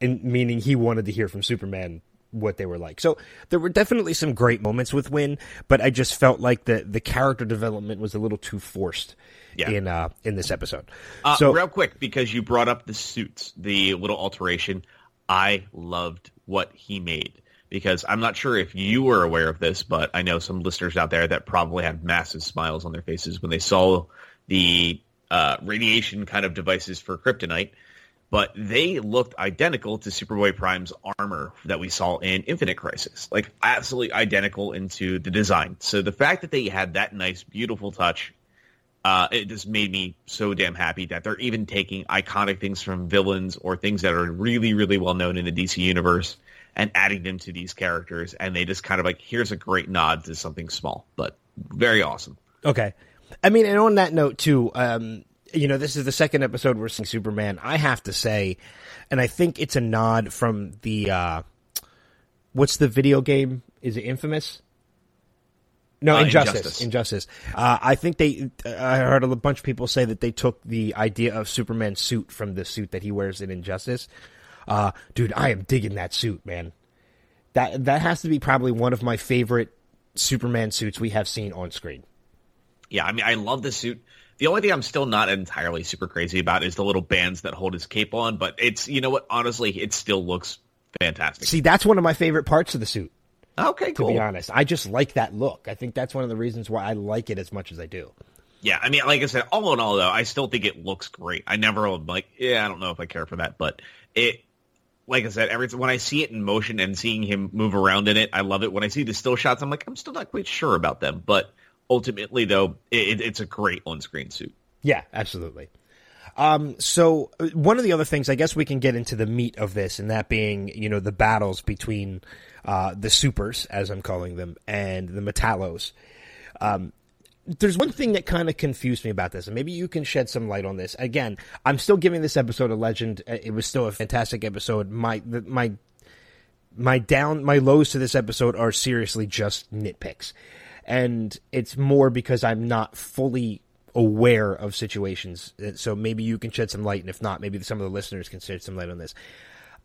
and meaning he wanted to hear from Superman what they were like. So there were definitely some great moments with Winn, but I just felt like the the character development was a little too forced Yeah. in uh in this episode. Uh, so real quick, because you brought up the suits, the little alteration, I loved what he made. Because I'm not sure if you were aware of this, but I know some listeners out there that probably had massive smiles on their faces when they saw the uh, radiation kind of devices for kryptonite. But they looked identical to Superboy Prime's armor that we saw in Infinite Crisis, like absolutely identical into the design. So the fact that they had that nice, beautiful touch uh, it just made me so damn happy that they're even taking iconic things from villains or things that are really, really well known in the DC universe and adding them to these characters. And they just kind of like, here's a great nod to something small, but very awesome. Okay. I mean, and on that note too, um, you know, this is the second episode we're seeing Superman. I have to say, and I think it's a nod from the uh, what's the video game? Is it Infamous? No, Uh, Injustice. Injustice. Injustice. Uh, I think they. I heard a bunch of people say that they took the idea of Superman's suit from the suit that he wears in Injustice. Uh, dude, I am digging that suit, man. That that has to be probably one of my favorite Superman suits we have seen on screen. Yeah, I mean, I love the suit. The only thing I'm still not entirely super crazy about is the little bands that hold his cape on, but it's, you know what, honestly, it still looks fantastic. See, that's one of my favorite parts of the suit. okay, cool. To be honest, I just like that look. I think that's one of the reasons why I like it as much as I do. Yeah, I mean, like I said, all in all, though, I still think it looks great. I never like, yeah, I don't know if I care for that, but it, like I said, every when I see it in motion and seeing him move around in it, I love it. When I see the still shots, I'm like, I'm still not quite sure about them, but ultimately, though, it, it's a great on-screen suit. Yeah, absolutely. Um, so uh, one of the other things, I guess we can get into the meat of this, and that being, you know, the battles between uh, the supers, as I'm calling them, and the Metallos. Um, there's one thing that kind of confused me about this, and maybe you can shed some light on this. Again, I'm still giving this episode a legend. Uh, It was still a fantastic episode. My my my down my lows to this episode are seriously just nitpicks and it's more because i'm not fully aware of situations Uh, so maybe you can shed some light and if not maybe some of the listeners can shed some light on this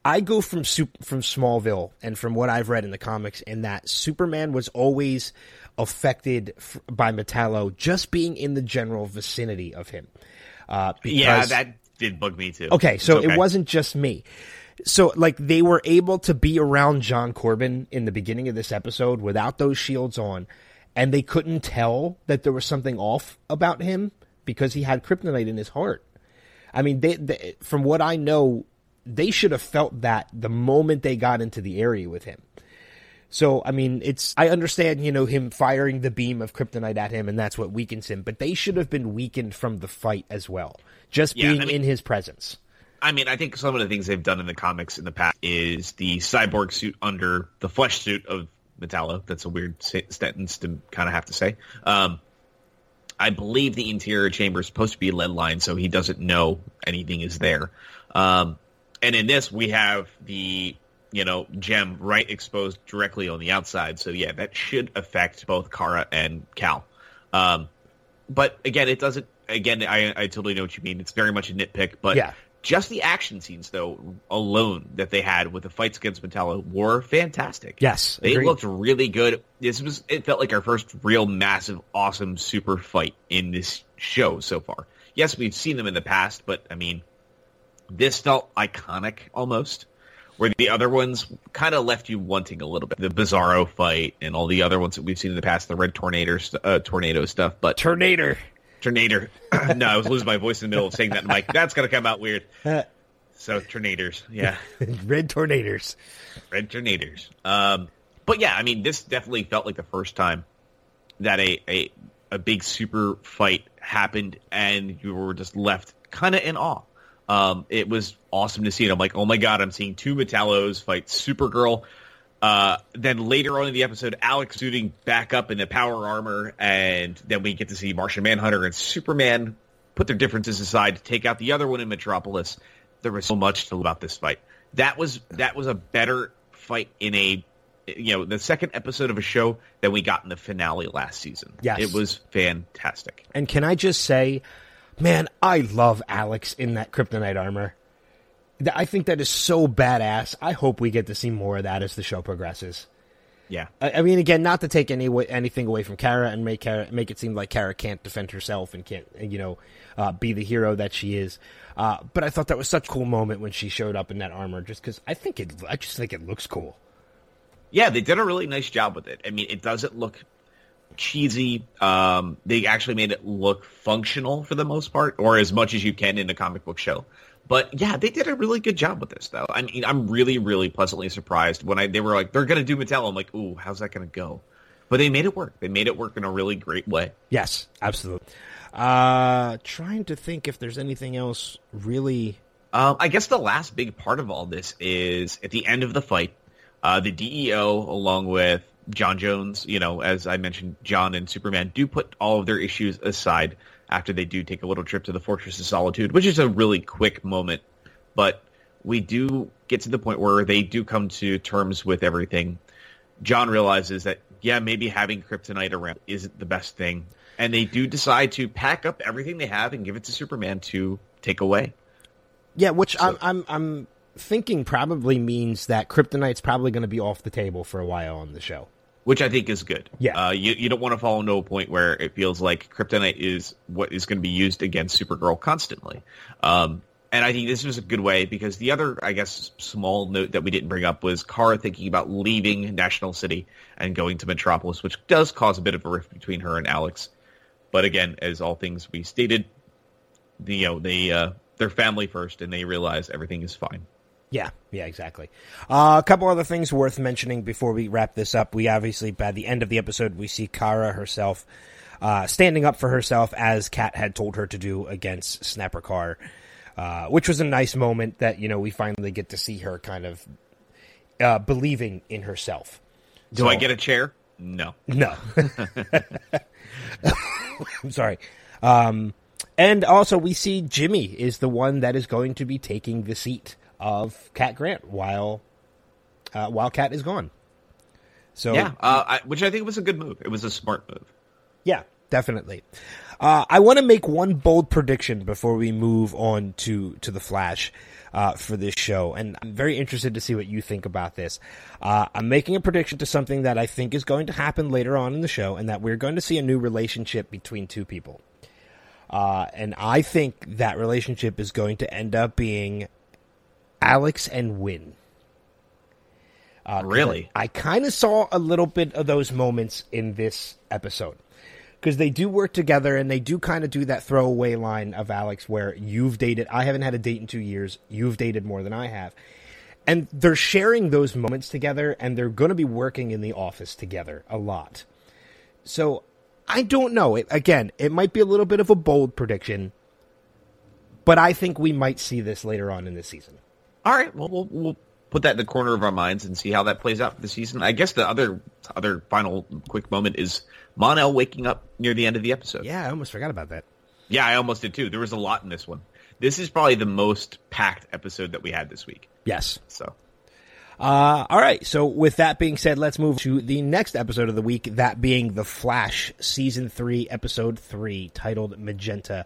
i go from from smallville and from what i've read in the comics in that superman was always affected f- by metallo just being in the general vicinity of him uh, Yeah, that did bug me too. Okay, so It's it wasn't just me. So, like, they were able to be around John Corben in the beginning of this episode without those shields on, and they couldn't tell that there was something off about him because he had kryptonite in his heart. I mean, they, they, from what I know, they should have felt that the moment they got into the area with him. So, I mean, it's, I understand, you know, him firing the beam of kryptonite at him and that's what weakens him, but they should have been weakened from the fight as well. Just Yeah, being I mean- in his presence. I mean, I think some of the things they've done in the comics in the past is the cyborg suit under the flesh suit of Metallo. That's a weird sentence to kind of have to say. Um, I believe the interior chamber is supposed to be lead line, so he doesn't know anything is there. Um, and in this, we have the you know gem right exposed directly on the outside. So yeah, that should affect both Kara and Cal. Um, but again, it doesn't. Again, I, I totally know what you mean. It's very much a nitpick, but Yeah. just the action scenes though alone that they had with the fights against Metallo were fantastic. Yes, they agreed. looked really good. This was it felt like our first real massive, awesome, super fight in this show so far. Yes, we've seen them in the past, but I mean, this felt iconic almost. Where the other ones kind of left you wanting a little bit. The Bizarro fight and all the other ones that we've seen in the past, the Red Tornado, uh, tornado stuff. But Tornado. Tornado. *coughs* no, I was losing my voice in the middle of saying that. I'm like, that's gonna come out weird. *laughs* So tornadoes, yeah, *laughs* Red tornadoes. red tornadoes. Um, but yeah, I mean, this definitely felt like the first time that a a, a big super fight happened, and you were just left kind of in awe. Um, it was awesome to see it. I'm like, oh my god, I'm seeing two Metallos fight Supergirl. Uh, then later on in the episode, Alex suiting back up in the power armor, and then we get to see Martian Manhunter and Superman put their differences aside to take out the other one in Metropolis. There was so much to about this fight. That was that was a better fight in a you know the second episode of a show than we got in the finale last season. Yes. it was fantastic. And can I just say, man, I love Alex in that kryptonite armor. I think that is so badass. I hope we get to see more of that as the show progresses. Yeah, I, I mean, again, not to take any anything away from Kara and make Kara, make it seem like Kara can't defend herself and can't, you know, uh, be the hero that she is. Uh, but I thought that was such a cool moment when she showed up in that armor, just because I think it, I just think it looks cool. yeah, they did a really nice job with it. I mean, it doesn't look cheesy. Um, they actually made it look functional for the most part, or as much as you can in a comic book show. But yeah, they did a really good job with this, though. I mean, I'm really, really pleasantly surprised when I they were like, they're gonna do Metallo. I'm like, ooh, how's that gonna go? But they made it work. They made it work in a really great way. Yes, absolutely. Uh, trying to think if there's anything else really. Um, I guess the last big part of all this is at the end of the fight, uh, the DEO along with John Jones, you know, as I mentioned, John and Superman do put all of their issues aside after they do take a little trip to the Fortress of Solitude, which is a really quick moment. But we do get to the point where they do come to terms with everything. John realizes that, yeah, maybe having kryptonite around isn't the best thing. And they do decide to pack up everything they have and give it to Superman to take away. Yeah, which I'm, I'm I'm thinking probably means that kryptonite's probably going to be off the table for a while on the show. which I think is good. Yeah. uh, you you don't want to fall into a point where it feels like kryptonite is what is going to be used against Supergirl constantly. Um, and I think this was a good way because the other, I guess, small note that we didn't bring up was Kara thinking about leaving National City and going to Metropolis, which does cause a bit of a rift between her and Alex. But again, as all things we stated, the, you know, they uh, they're family first, and they realize everything is fine. Yeah, yeah, exactly. Uh, a couple other things worth mentioning before we wrap this up. We obviously, by the end of the episode, we see Kara herself uh, standing up for herself as Cat had told her to do against Snapper Carr, uh, which was a nice moment that you know we finally get to see her kind of uh, believing in herself. Do I get a chair? No. No. *laughs* I'm sorry. Um, and also, we see Jimmy is the one that is going to be taking the seat of Cat Grant while uh, while Cat is gone. So Yeah, uh, I, which I think was a good move. It was a smart move. yeah, definitely. Uh, I want to make one bold prediction before we move on to to the Flash uh, for this show, and I'm very interested to see what you think about this. Uh, I'm making a prediction to something that I think is going to happen later on in the show, and that we're going to see a new relationship between two people. Uh, and I think that relationship is going to end up being Alex and Winn. Uh, Really? I, kind of saw a little bit of those moments in this episode because they do work together and they do kind of do that throwaway line of Alex where you've dated. I haven't had a date in two years. You've dated more than I have. And they're sharing those moments together and they're going to be working in the office together a lot. So I don't know. It, again, it might be a little bit of a bold prediction, but I think we might see this later on in the season. All right, well, we'll we'll put that in the corner of our minds and see how that plays out for the season. I guess the other other final quick moment is Mon-El waking up near the end of the episode. Yeah, I almost forgot about that. Yeah, I almost did too. There was a lot in this one. This is probably the most packed episode that we had this week. Yes. So Uh, all right. So with that being said, let's move to the next episode of the week. That being The Flash, season three, episode three, titled Magenta.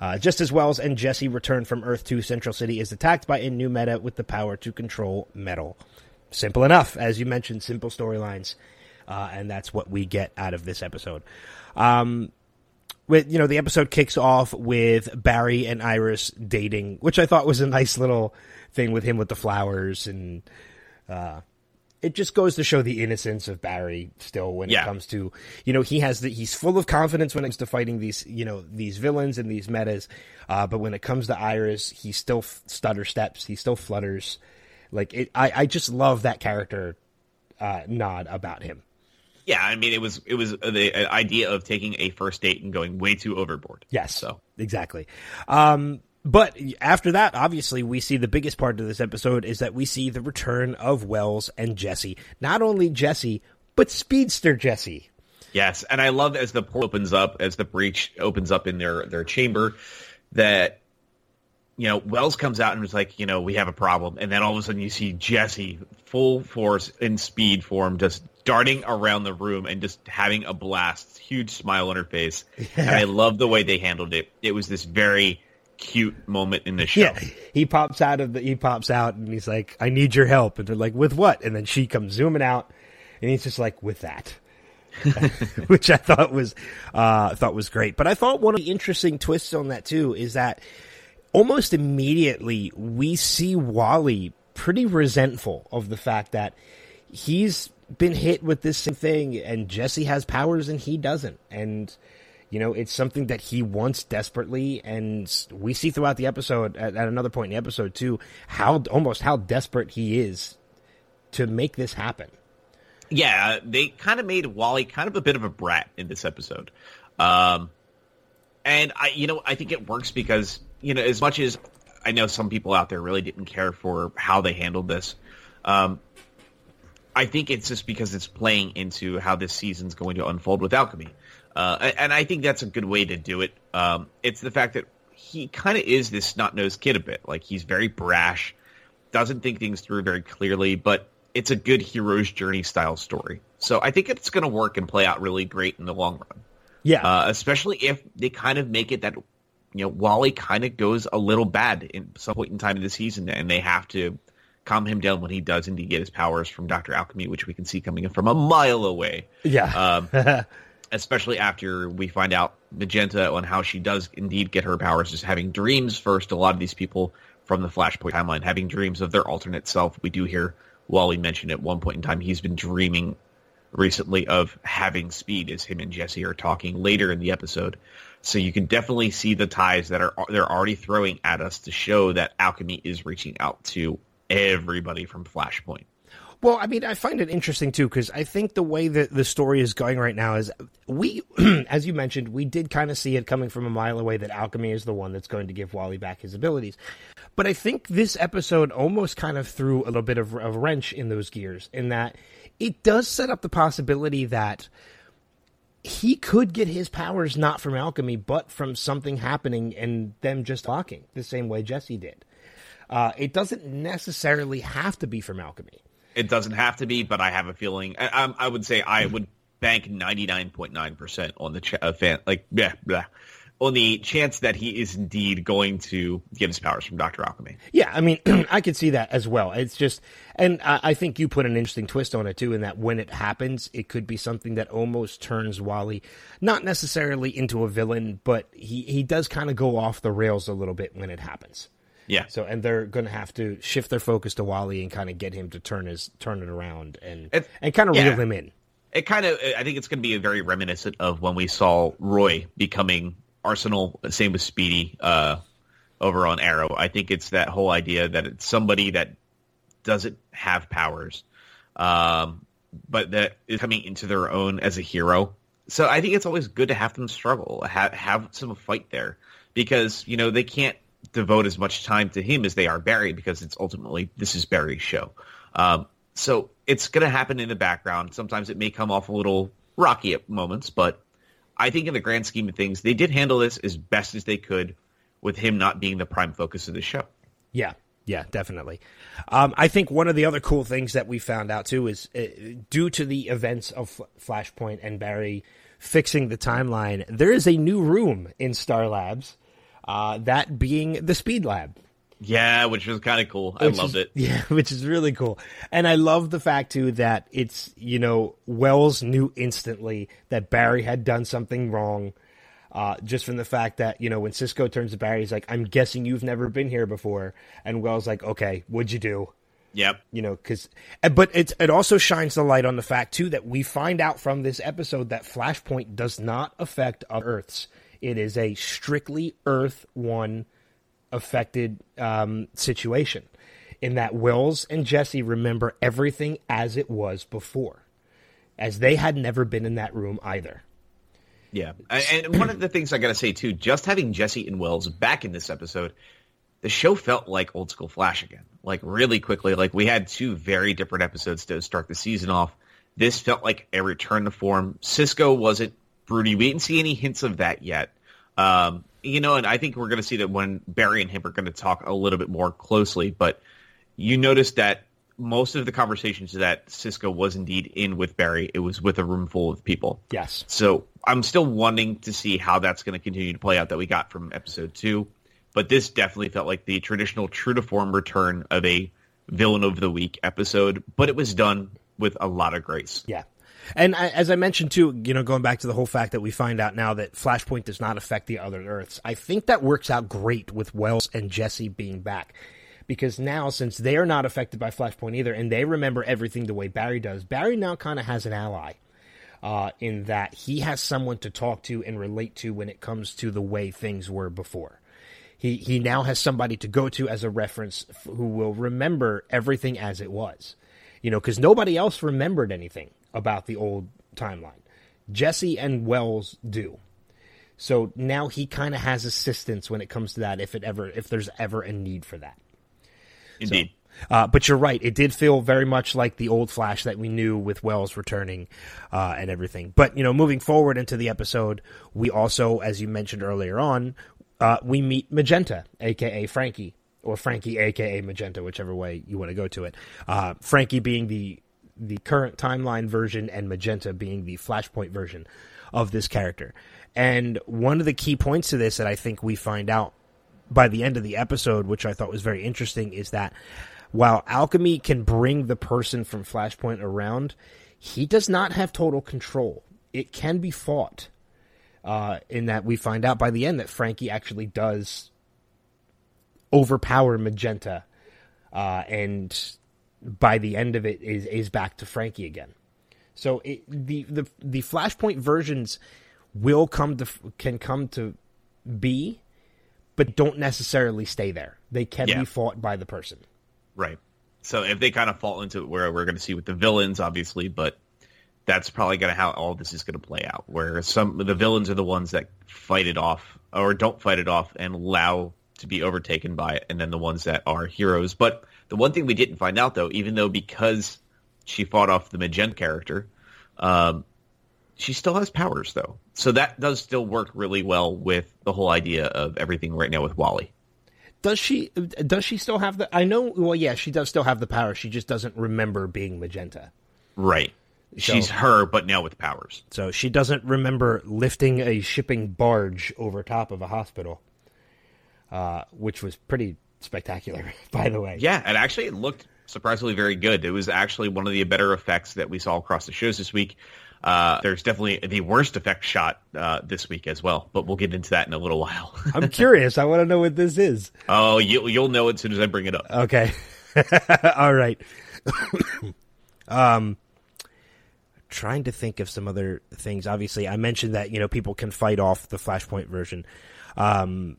Uh, just as Wells and Jesse return from Earth to Central City is attacked by a new meta with the power to control metal. Simple enough, as you mentioned, simple storylines, uh, and that's what we get out of this episode. Um, with you know the episode kicks off with Barry and Iris dating, which I thought was a nice little thing with him with the flowers and uh it just goes to show the innocence of Barry still when Yeah. it comes to you know he has the he's full of confidence when it comes to fighting these you know these villains and these metas uh but when it comes to Iris he still f- stutter steps he still flutters like it I I just love that character uh nod about him yeah, I mean, it was it was the uh, idea of taking a first date and going way too overboard. Yes. So exactly. Um, but after that, obviously, we see the biggest part of this episode is that we see the return of Wells and Jesse. Not only Jesse, but Speedster Jesse. Yes, and I love as the portal opens up, as the breach opens up in their their chamber, that you know Wells comes out and is like, you know, we have a problem, and then all of a sudden you see Jesse full force in speed form, just darting around the room and just having a blast, huge smile on her face, and I *laughs* love the way they handled it. It was this very cute moment in the show. Yeah, he pops out of the he pops out and he's like, "I need your help," and they're like, "With what?" And then she comes zooming out, and he's just like, "With that." *laughs* which I thought was uh, thought was great. But I thought one of the interesting twists on that too is that almost immediately we see Wally pretty resentful of the fact that he's been hit with this same thing and Jesse has powers and he doesn't. And you know, it's something that he wants desperately and we see throughout the episode at, at another point in the episode too how almost how desperate he is to make this happen. Yeah, they kind of made Wally kind of a bit of a brat in this episode. Um, and I, you know, I think it works because, you know, as much as I know some people out there really didn't care for how they handled this, um, I think it's just because it's playing into how this season's going to unfold with Alchemy. Uh, and- I think that's a good way to do it. Um, it's the fact that he kind of is this snot-nosed kid a bit. Like, he's very brash, doesn't think things through very clearly, but it's a good hero's journey style story. So I think it's going to work and play out really great in the long run. Yeah. Uh, especially if they kind of make it that, you know, Wally kind of goes a little bad in some point in time in the season and they have to calm him down when he does indeed get his powers from Dr. Alchemy, which we can see coming in from a mile away. yeah. Um, *laughs* especially after we find out Magenta on how she does indeed get her powers, is having dreams first. A lot of these people from the Flashpoint timeline having dreams of their alternate self. We do hear Wally mention at one point in time he's been dreaming recently of having speed as him and Jesse are talking later in the episode. So you can definitely see the ties that are they're already throwing at us to show that Alchemy is reaching out to everybody from Flashpoint. Well, I mean, I find it interesting too because I think the way that the story is going right now is we, *clears throat* as you mentioned, we did kind of see it coming from a mile away that alchemy is the one that's going to give Wally back his abilities. But I think this episode almost kind of threw a little bit of a wrench in those gears in that it does set up the possibility that he could get his powers not from alchemy, but from something happening and them just talking the same way Jesse did. Uh, it doesn't necessarily have to be from alchemy. It doesn't have to be, but I have a feeling. I, I, would say I would bank ninety nine point nine percent on the ch- uh, fan, like yeah, blah, on the chance that he is indeed going to get his powers from Doctor Alchemy. Yeah, I mean, *clears throat* I could see that as well. It's just, and I, I think you put an interesting twist on it too, in that when it happens, it could be something that almost turns Wally not necessarily into a villain, but he he does kind of go off the rails a little bit when it happens. Yeah. So and they're going to have to shift their focus to Wally and kind of get him to turn his turn it around and and kind of yeah. reel him in. It kind of, I think it's going to be a very reminiscent of when we saw Roy becoming Arsenal. Same with Speedy uh, over on Arrow. I think it's that whole idea that it's somebody that doesn't have powers, um, but that is coming into their own as a hero. So I think it's always good to have them struggle, have have some fight there, because you know they can't devote as much time to him as they are Barry, because it's ultimately this is Barry's show. Um, so it's going to happen in the background. Sometimes it may come off a little rocky at moments, but I think in the grand scheme of things, they did handle this as best as they could with him not being the prime focus of the show. Yeah, yeah, definitely. Um, I think one of the other cool things that we found out too is uh, due to the events of Flashpoint and Barry fixing the timeline, there is a new room in Star Labs, uh, that being the Speed Lab. Yeah, which was kind of cool. I Which loved is- it. Yeah, *laughs* which is really cool. And I love the fact too that it's, you know, Wells knew instantly that Barry had done something wrong. Uh, just from the fact that, you know, when Cisco turns to Barry, he's like, I'm guessing you've never been here before. And Wells like, okay, what'd you do? Yep. You know, cause, but it, it also shines the light on the fact too that we find out from this episode that Flashpoint does not affect other Earths. It is a strictly Earth one affected um, situation in that Wells and Jesse remember everything as it was before, as they had never been in that room either. Yeah. And one of the things I got to say too, just having Jesse and Wells back in this episode, the show felt like old school Flash again. Like really quickly, like we had two very different episodes to start the season off. This felt like a return to form. Cisco wasn't broody. We didn't see any hints of that yet. Um, you know, and I think we're going to see that when Barry and him are going to talk a little bit more closely. But you notice that most of the conversations that Cisco was indeed in with Barry, it was with a room full of people. Yes. So I'm still wanting to see how that's going to continue to play out that we got from episode two. But this definitely felt like the traditional true to form return of a villain of the week episode, but it was done with a lot of grace. Yeah. And I, as I mentioned too, you know, going back to the whole fact that we find out now that Flashpoint does not affect the other Earths, I think that works out great with Wells and Jesse being back. Because now, since they are not affected by Flashpoint either, and they remember everything the way Barry does, Barry now kind of has an ally. Uh, in that he has someone to talk to and relate to when it comes to the way things were before. He he now has somebody to go to as a reference who will remember everything as it was. You know, because nobody else remembered anything about the old timeline. Jesse and Wells do. So now he kind of has assistance when it comes to that if it ever if there's ever a need for that. Indeed. Uh, but you're right; it did feel very much like the old Flash that we knew with Wells returning uh, and everything. But you know, moving forward into the episode, we also, as you mentioned earlier on, uh, we meet Magenta, aka Frankie, or Frankie, aka Magenta, whichever way you want to go to it. Uh, Frankie being the the current timeline version, and Magenta being the Flashpoint version of this character. And one of the key points to this that I think we find out by the end of the episode, which I thought was very interesting, is that while alchemy can bring the person from Flashpoint around, he does not have total control. It can be fought. Uh, in that we find out by the end that Frankie actually does overpower Magenta, uh, and by the end of it is is back to Frankie again. So it, the the the Flashpoint versions will come to can come to be, but don't necessarily stay there. They can Yeah. be fought by the person. Right. So if they kind of fall into where we're going to see with the villains, obviously, but that's probably going to how all this is going to play out. Where some the villains are the ones that fight it off or don't fight it off and allow to be overtaken by it, and then the ones that are heroes. But the one thing we didn't find out though, even though because she fought off the Magenta character, um, she still has powers though. So that does still work really well with the whole idea of everything right now with Wally. Does she? Does she still have the? I know. Well, yeah, she does still have the power. She just doesn't remember being Magenta. Right. She's her, but now with powers. So she doesn't remember lifting a shipping barge over top of a hospital, uh, which was pretty spectacular, *laughs* by the way. Yeah, and actually it looked surprisingly very good. It was actually one of the better effects that we saw across the shows this week. Uh, there's definitely the worst effect shot uh, this week as well, but we'll get into that in a little while. *laughs* I'm curious. I want to know what this is. oh, you, you'll know as soon as I bring it up. Okay. *laughs* All right. *coughs* um, trying to think of some other things. Obviously, I mentioned that you know people can fight off the Flashpoint version. Um,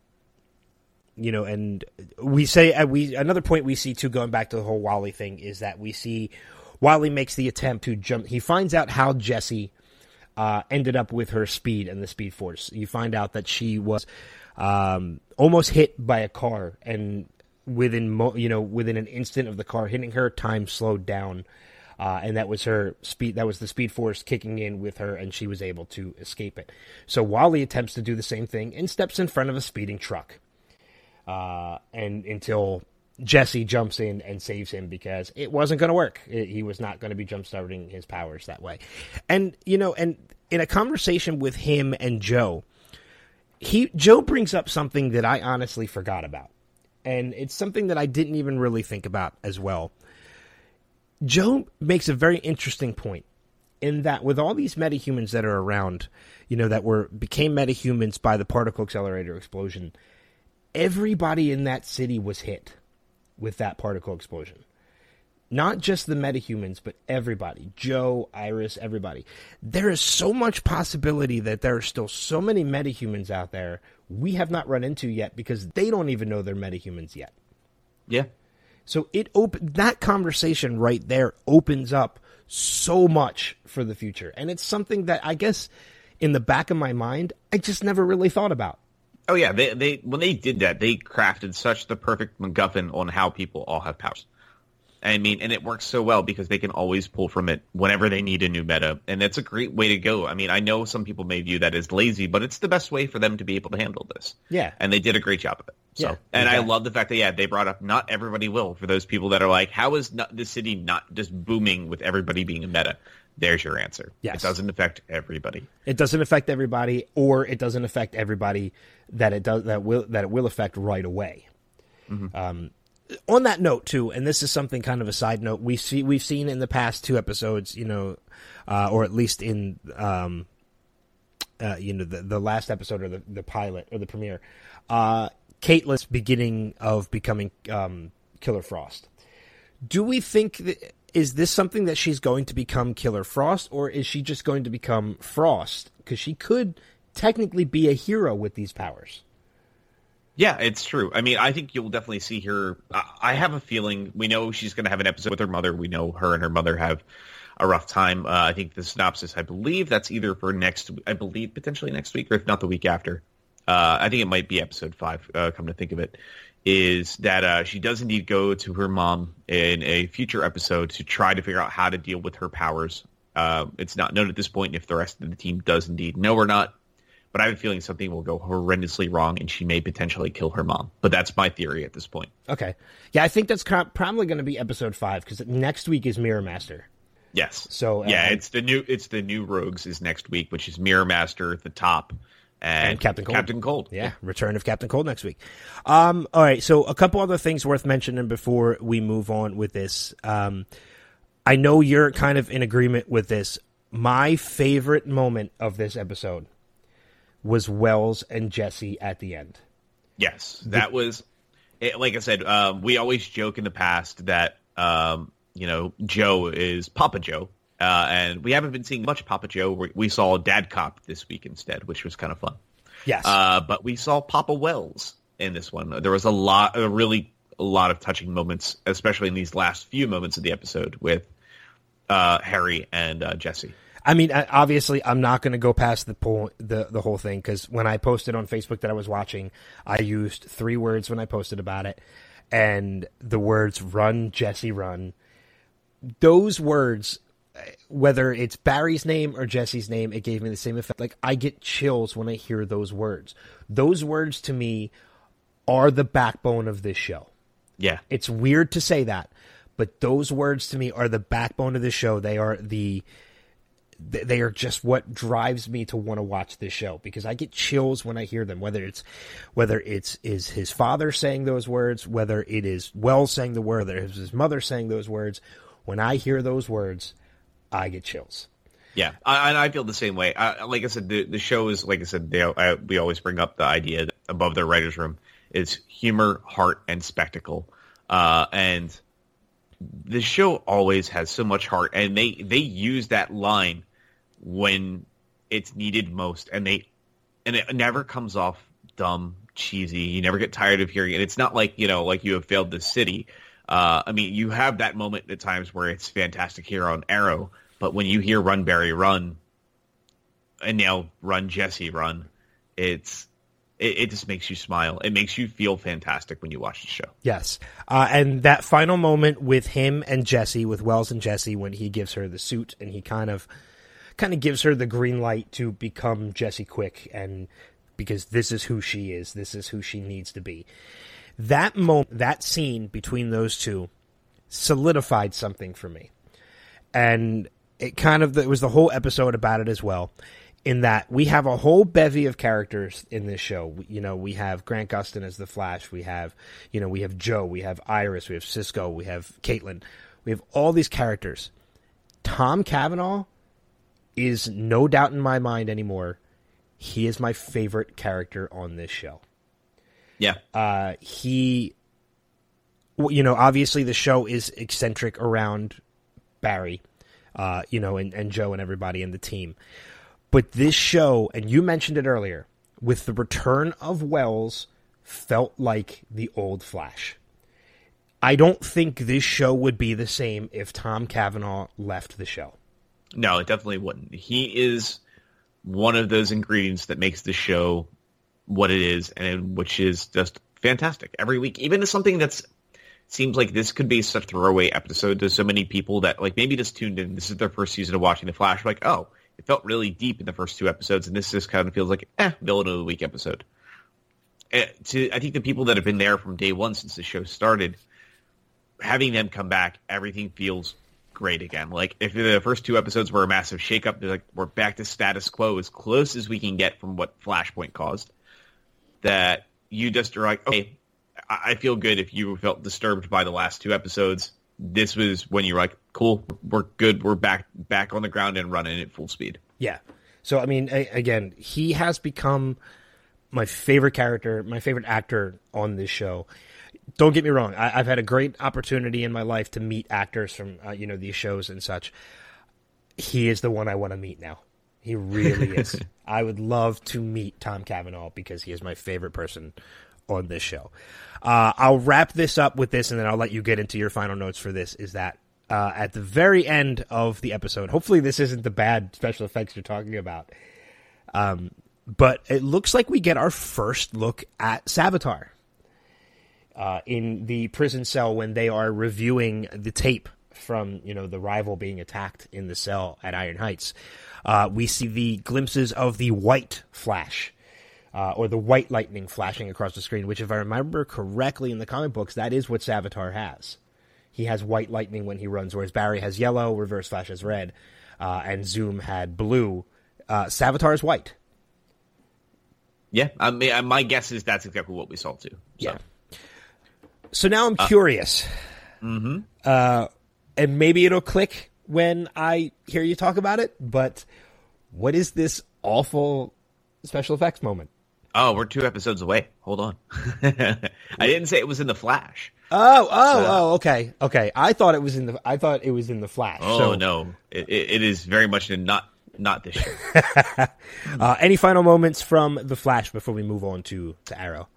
you know, and we say uh, we another point we see too, going back to the whole Wally thing, is that we see Wally makes the attempt to jump. He finds out how Jesse uh, ended up with her speed and the Speed Force. You find out that she was um, almost hit by a car, and within mo- you know within an instant of the car hitting her, time slowed down. Uh, and that was her speed. That was the speed force kicking in with her, and she was able to escape it. So Wally attempts to do the same thing and steps in front of a speeding truck uh, and until Jesse jumps in and saves him because it wasn't going to work. It, he was not going to be jump starting his powers that way. And you know, and in a conversation with him and Joe, he Joe brings up something that I honestly forgot about, and it's something that I didn't even really think about as well. Joe makes a very interesting point in that with all these metahumans that are around, you know, that were became metahumans by the particle accelerator explosion everybody in that city was hit with that particle explosion. Not just the metahumans, but everybody. Joe, Iris, everybody. There is so much possibility that there are still so many metahumans out there we have not run into yet because they don't even know they're metahumans yet. Yeah. So it open that conversation right there opens up so much for the future. And it's something that I guess in the back of my mind I just never really thought about. Oh yeah, they they when they did that, they crafted such the perfect MacGuffin on how people all have powers. I mean, and it works so well because they can always pull from it whenever they need a new meta, and it's a great way to go. I mean, I know some people may view that as lazy, but it's the best way for them to be able to handle this. Yeah, and they did a great job of it. So, yeah, and exactly. I love the fact that yeah, they brought up not everybody will for those people that are like, how is not the city not just booming with everybody being a meta? There's your answer. Yes. It doesn't affect everybody. It doesn't affect everybody, or it doesn't affect everybody that it does that will that it will affect right away. Mm-hmm. Um, on that note, too, and this is something kind of a side note. We see we've seen in the past two episodes, you know, uh, or at least in um, uh, you know the the last episode or the the pilot or the premiere, uh, Caitlin's beginning of becoming um, Killer Frost. Do we think that is this something that she's going to become Killer Frost, or is she just going to become Frost? Because she could technically be a hero with these powers. Yeah, it's true. I mean, I think you'll definitely see her. I have a feeling we know she's going to have an episode with her mother. We know her and her mother have a rough time. Uh, I think the synopsis, I believe that's either for next, I believe potentially next week, or if not the week after. Uh, I think it might be episode five. Uh, come to think of it, is that uh, she does indeed go to her mom in a future episode to try to figure out how to deal with her powers. Uh, it's not known at this point if the rest of the team does indeed know or not, but I have a feeling something will go horrendously wrong and she may potentially kill her mom. But that's my theory at this point. Okay, yeah, I think that's probably going to be episode five because next week is Mirror Master. Yes. So uh, yeah, it's the new it's the new Rogues is next week, which is Mirror Master at the top. And, And Captain Cold. Captain Cold. Yeah, return of Captain Cold next week. Um, all right, so a couple other things worth mentioning before we move on with this. Um, I know you're kind of in agreement with this. My favorite moment of this episode was Wells and Jesse at the end. Yes, that was it, like I said. Um, we always joke in the past that um, you know Joe is Papa Joe, uh, and we haven't been seeing much Papa Joe. We, we saw Dad Cop this week instead, which was kind of fun. Yes. Uh, but we saw Papa Wells in this one. There was a lot, a really a lot of touching moments, especially in these last few moments of the episode with uh, Harry and uh, Jesse. I mean, obviously, I'm not going to go past the point, the the whole thing because when I posted on Facebook that I was watching, I used three words when I posted about it, and the words "run, Jesse, run." Those words, whether it's Barry's name or Jesse's name, it gave me the same effect. Like I get chills when I hear those words. Those words to me are the backbone of this show. Yeah, It's weird to say that, but those words to me are the backbone of the show. They are the they are just what drives me to want to watch this show because I get chills when I hear them. Whether it's whether it's is his father saying those words, whether it is Wells saying the word, whether it's his mother saying those words. When I hear those words, I get chills. Yeah, I, and I feel the same way. I, like I said, the, the show is like I said. They, I, we always bring up the idea that above the writers' room is humor, heart, and spectacle. Uh, and the show always has so much heart, and they they use that line when it's needed most, and they and it never comes off dumb, cheesy. You never get tired of hearing it. It's not like you know, like you have failed the city. Uh, I mean, you have that moment at times where it's fantastic here on Arrow, but when you hear "Run Barry Run," and now "Run Jesse Run," it's it, it, just makes you smile. It makes you feel fantastic when you watch the show. Yes, uh, and that final moment with him and Jesse, with Wells and Jesse, when he gives her the suit and he kind of kind of gives her the green light to become Jesse Quick, and because this is who she is, this is who she needs to be. That moment, that scene between those two, solidified something for me, and it kind of it was the whole episode about it as well in that we have a whole bevy of characters in this show. You know, we have Grant Gustin as the Flash. We have, you know, we have Joe. We have Iris. We have Cisco. We have Caitlin. We have all these characters. Tom Cavanagh is no doubt in my mind anymore. He is my favorite character on this show. Yeah. Uh, he, you know, obviously the show is eccentric around Barry, uh, you know, and, and Joe and everybody in the team. But this show, and you mentioned it earlier, with the return of Wells, felt like the old Flash. I don't think this show would be the same if Tom Cavanagh left the show. No, it definitely wouldn't. He is one of those ingredients that makes the show what it is, and which is just fantastic every week. Even as something that's seems like this could be such a throwaway episode to so many people that like maybe just tuned in. This is their first season of watching The Flash. Like, oh, it felt really deep in the first two episodes, and this just kind of feels like eh, villain of the week episode. Uh, to I think the people that have been there from day one since the show started, having them come back, everything feels great again. Like if the first two episodes were a massive shakeup, they're like we're back to status quo as close as we can get from what Flashpoint caused. That you just are like, okay, I feel good if you felt disturbed by the last two episodes this was when you were like, cool, we're good, we're back back on the ground and running at full speed. Yeah. So I mean, a- again, he has become my favorite character, my favorite actor on this show. Don't get me wrong; I- have had a great opportunity in my life to meet actors from uh, you know these shows and such. He is the one I want to meet now. He really is. *laughs* I would love to meet Tom Cavanagh because he is my favorite person on this show. Uh, I'll wrap this up with this, and then I'll let you get into your final notes for this. Is that uh, at the very end of the episode? Hopefully, this isn't the bad special effects you're talking about. Um, but it looks like we get our first look at Savitar uh, in the prison cell when they are reviewing the tape from you know the rival being attacked in the cell at Iron Heights. Uh, we see the glimpses of the white Flash uh, or the white lightning flashing across the screen, which, if I remember correctly in the comic books, that is what Savitar has. He has white lightning when he runs, whereas Barry has yellow, Reverse Flash has red, uh, and Zoom had blue. Uh, Savitar is white. Yeah, I mean, my guess is that's exactly what we saw too. So. Yeah. So now I'm curious. Mm-hmm. Uh, and maybe it'll click when I hear you talk about it, but what is this awful special effects moment? Oh, we're two episodes away. Hold on. *laughs* I didn't say it was in the Flash. Oh, oh, so, oh, okay, okay. I thought it was in the. I thought it was in the Flash. Oh so. no, it, it is very much in not not this year. *laughs* uh, any final moments from the Flash before we move on to to Arrow?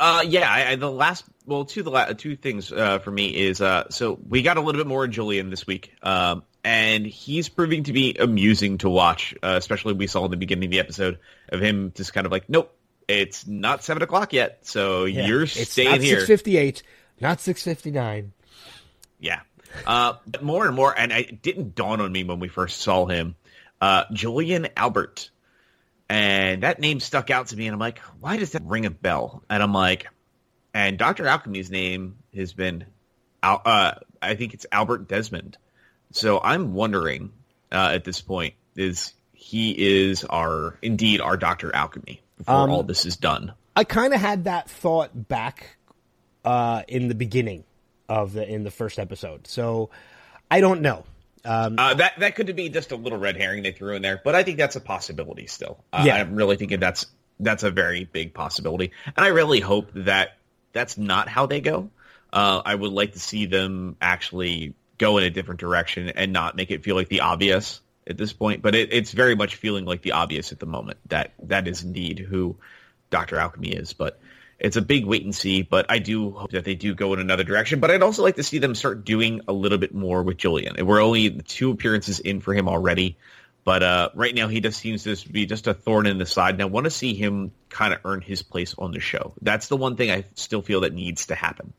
Uh, yeah, I, I, the last, well, two the la- two things uh, for me is uh, so we got a little bit more of Julian this week, um, and he's proving to be amusing to watch. Uh, especially we saw in the beginning of the episode of him just kind of like, nope, it's not seven o'clock yet, so yeah. you're it's staying not here. Six fifty eight, not six fifty nine. Yeah, uh, but more and more, and it didn't dawn on me when we first saw him. Uh, Julian Albert, and that name stuck out to me, and I'm like, why does that ring a bell? And I'm like, and Doctor Alchemy's name has been, uh, I think it's Albert Desmond. So I'm wondering uh, at this point is he is our indeed our Doctor Alchemy before um, all this is done. I kind of had that thought back uh, in the beginning of the in the first episode. So I don't know. Um, uh, that that could be just a little red herring they threw in there, but I think that's a possibility still. Uh, Yeah. I'm really thinking that's that's a very big possibility, and I really hope that that's not how they go. Uh, I would like to see them actually go in a different direction and not make it feel like the obvious at this point. But it, it's very much feeling like the obvious at the moment that that is indeed who Doctor Alchemy is. But it's a big wait and see. But I do hope that they do go in another direction. But I'd also like to see them start doing a little bit more with Julian. We're only two appearances in for him already. But uh, right now, he just seems to be just a thorn in the side, and I want to see him kind of earn his place on the show. That's the one thing I still feel that needs to happen.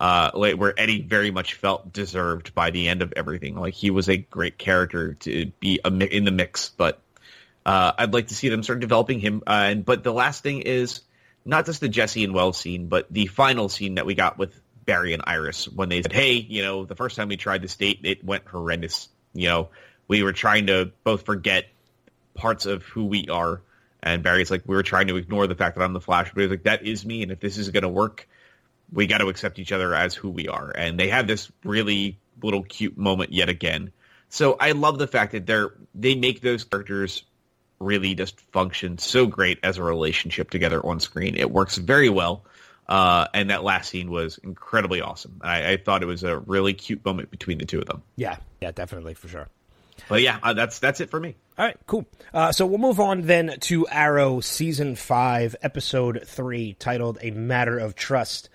Uh, where Eddie very much felt deserved by the end of everything. Like he was a great character to be in the mix, but uh, I'd like to see them start developing him. Uh, and but the last thing is not just the Jesse and Wells scene, but the final scene that we got with Barry and Iris when they said, "Hey, you know, the first time we tried this date, it went horrendous. You know, we were trying to both forget parts of who we are." And Barry's like, "We were trying to ignore the fact that I'm the Flash," but he's like, "That is me, and if this is going to work." We got to accept each other as who we are. And they have this really little cute moment yet again. So I love the fact that they're they make those characters really just function so great as a relationship together on screen. It works very well. Uh, and that last scene was incredibly awesome. I, I thought it was a really cute moment between the two of them. yeah, yeah, definitely for sure. But yeah, uh, that's that's it for me. All right, cool. Uh, so we'll move on then to Arrow season five, episode three, titled "A Matter of Trust."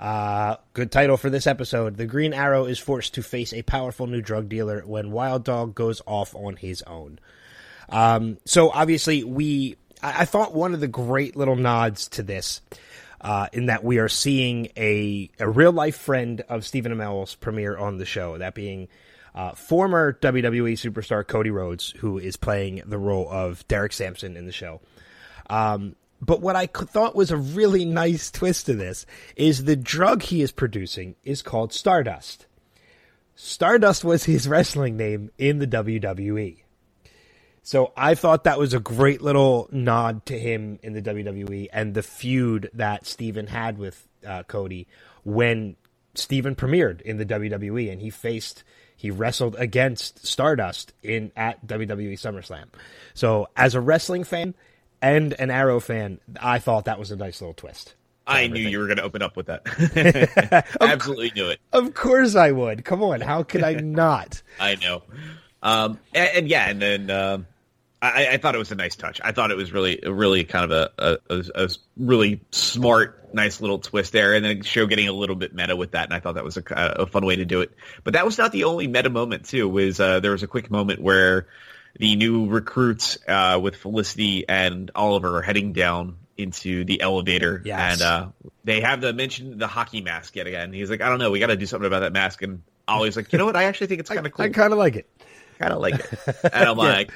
Uh, good title for this episode. The Green Arrow is forced to face a powerful new drug dealer when Wild Dog goes off on his own. Um, so obviously, we I, I thought one of the great little nods to this. Uh, in that we are seeing a, a real life friend of Stephen Amell's premiere on the show, that being uh, former WWE superstar Cody Rhodes, who is playing the role of Derek Sampson in the show. Um, but what I thought was a really nice twist to this is the drug he is producing is called Stardust. Stardust was his *laughs* wrestling name in the WWE. So I thought that was a great little nod to him in the WWE and the feud that Stephen had with uh, Cody when Stephen premiered in the WWE and he faced he wrestled against Stardust in at WWE SummerSlam. So as a wrestling fan and an Arrow fan, I thought that was a nice little twist. I knew you were going to open up with that. *laughs* *laughs* Absolutely knew it. Of course I would. Come on, how could I *laughs* not? I know. Um, and, and yeah, and then um, I, I thought it was a nice touch. I thought it was really, really kind of a, a, a, really smart, nice little twist there, and then the show getting a little bit meta with that, and I thought that was a, a fun way to do it. But that was not the only meta moment too. Was uh, there was a quick moment where the new recruits uh, with Felicity and Oliver are heading down into the elevator, Yes. and uh, they have the mention the hockey mask yet again. He's like, I don't know, we got to do something about that mask, and Ollie's like, you know what? I actually think it's *laughs* kind of cool I kind of like it. kind of like it. *laughs* And I'm like,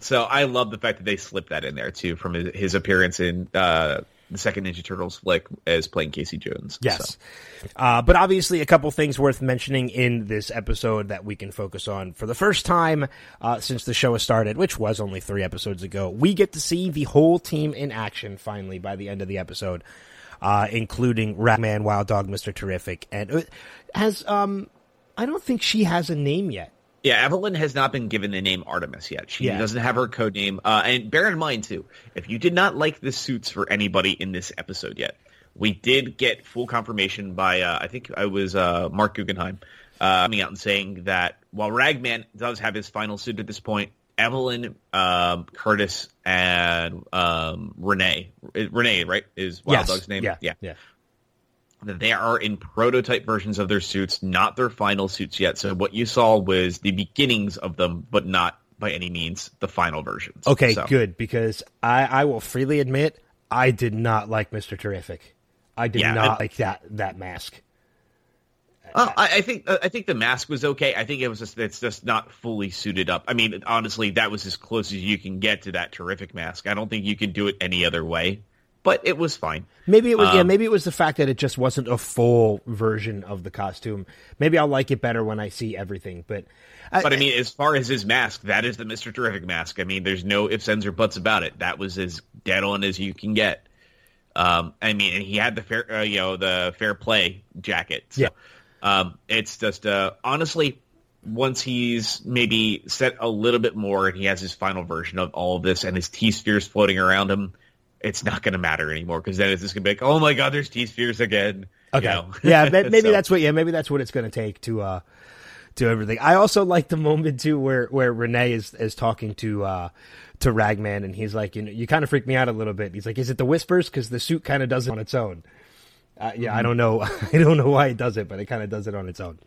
so I love the fact that they slipped that in there too from his, his appearance in uh, the second Ninja Turtles flick as playing Casey Jones. Yes. So, Uh, but obviously, a couple things worth mentioning in this episode that we can focus on for the first time uh, since the show has started, which was only three episodes ago. We get to see the whole team in action finally by the end of the episode, uh, including Ragman, Wild Dog, Mister Terrific, and uh, has um, I don't think she has a name yet. Yeah, Evelyn has not been given the name Artemis yet. She Yeah. doesn't have her code name. Uh, and bear in mind too, if you did not like the suits for anybody in this episode yet, we did get full confirmation by uh, I think I was uh, Marc Guggenheim uh, coming out and saying that while Ragman does have his final suit at this point, Evelyn, um, Curtis, and um, Renee, Renee, right, is Wild yes. Dog's name. Yeah. yeah, Yeah. They are in prototype versions of their suits, not their final suits yet. So what you saw was the beginnings of them, but not by any means the final versions. Okay, So- good because I, I will freely admit I did not like Mister Terrific. I did Yeah, not it- like that that mask. Uh, I, I think I think the mask was okay. I think it was just it's just not fully suited up. I mean, honestly, that was as close as you can get to that terrific mask. I don't think you can do it any other way. But it was fine. Maybe it was yeah. Um, Maybe it was the fact that it just wasn't a full version of the costume. Maybe I'll like it better when I see everything. But I, But I mean, as far as his mask, that is the Mister Terrific mask. I mean, there's no ifs, ands, or buts about it. That was as dead on as you can get. Um, I mean, and he had the fair, uh, you know, the fair play jacket. So, Yeah. Um, it's just uh, honestly, once he's maybe set a little bit more and he has his final version of all of this and his T spheres floating around him, it's not going to matter anymore because then it's just going to be like, oh my god, there's T spheres again. Okay. You know? yeah, *laughs* maybe So- that's what. Yeah, maybe that's what it's going to take to uh to everything. I also like the moment too where where Renee is is talking to uh to Ragman and he's like, you know, you kind of freak me out a little bit. He's like, is it the whispers? Because the suit kind of does it on its own. Uh, yeah, Mm-hmm. I don't know. *laughs* I don't know why it does it, but it kind of does it on its own.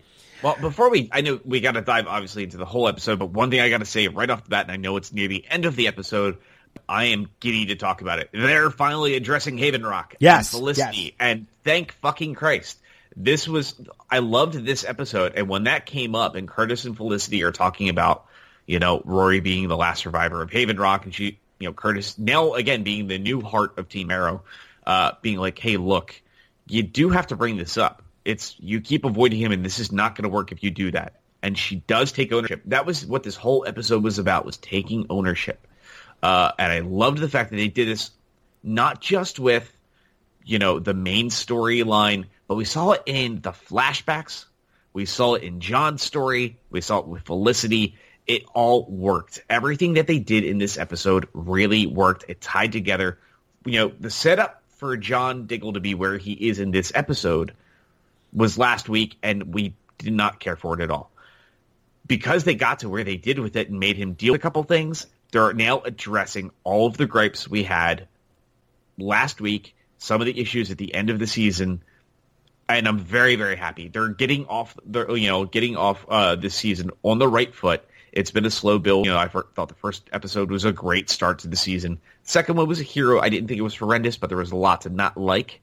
Well, before we, I know we got to dive obviously into the whole episode, but one thing I got to say right off the bat, and I know it's near the end of the episode, I am giddy to talk about it. They're finally addressing Haven Rock, Yes, and Felicity, yes. and thank fucking Christ. This was, I loved this episode, and when that came up, and Curtis and Felicity are talking about, you know, Rory being the last survivor of Haven Rock, and she, you know, Curtis now again being the new heart of Team Arrow, uh, being like, hey, look, you do have to bring this up. It's you keep avoiding him, and this is not going to work if you do that. And she does take ownership. That was what this whole episode was about: was taking ownership. Uh, and I loved the fact that they did this not just with you know the main storyline, but we saw it in the flashbacks. We saw it in John's story. We saw it with Felicity. It all worked. Everything that they did in this episode really worked. It tied together. You know, the setup for John Diggle to be where he is in this episode was last week, and we did not care for it at all. Because they got to where they did with it and made him deal with a couple things, they're now addressing all of the gripes we had last week, some of the issues at the end of the season, and I'm very, very happy. They're getting off, they're, you know, getting off uh, this season on the right foot. It's been a slow build. You know, I thought the first episode was a great start to the season. Second one was a hero. I didn't think it was horrendous, but there was a lot to not like.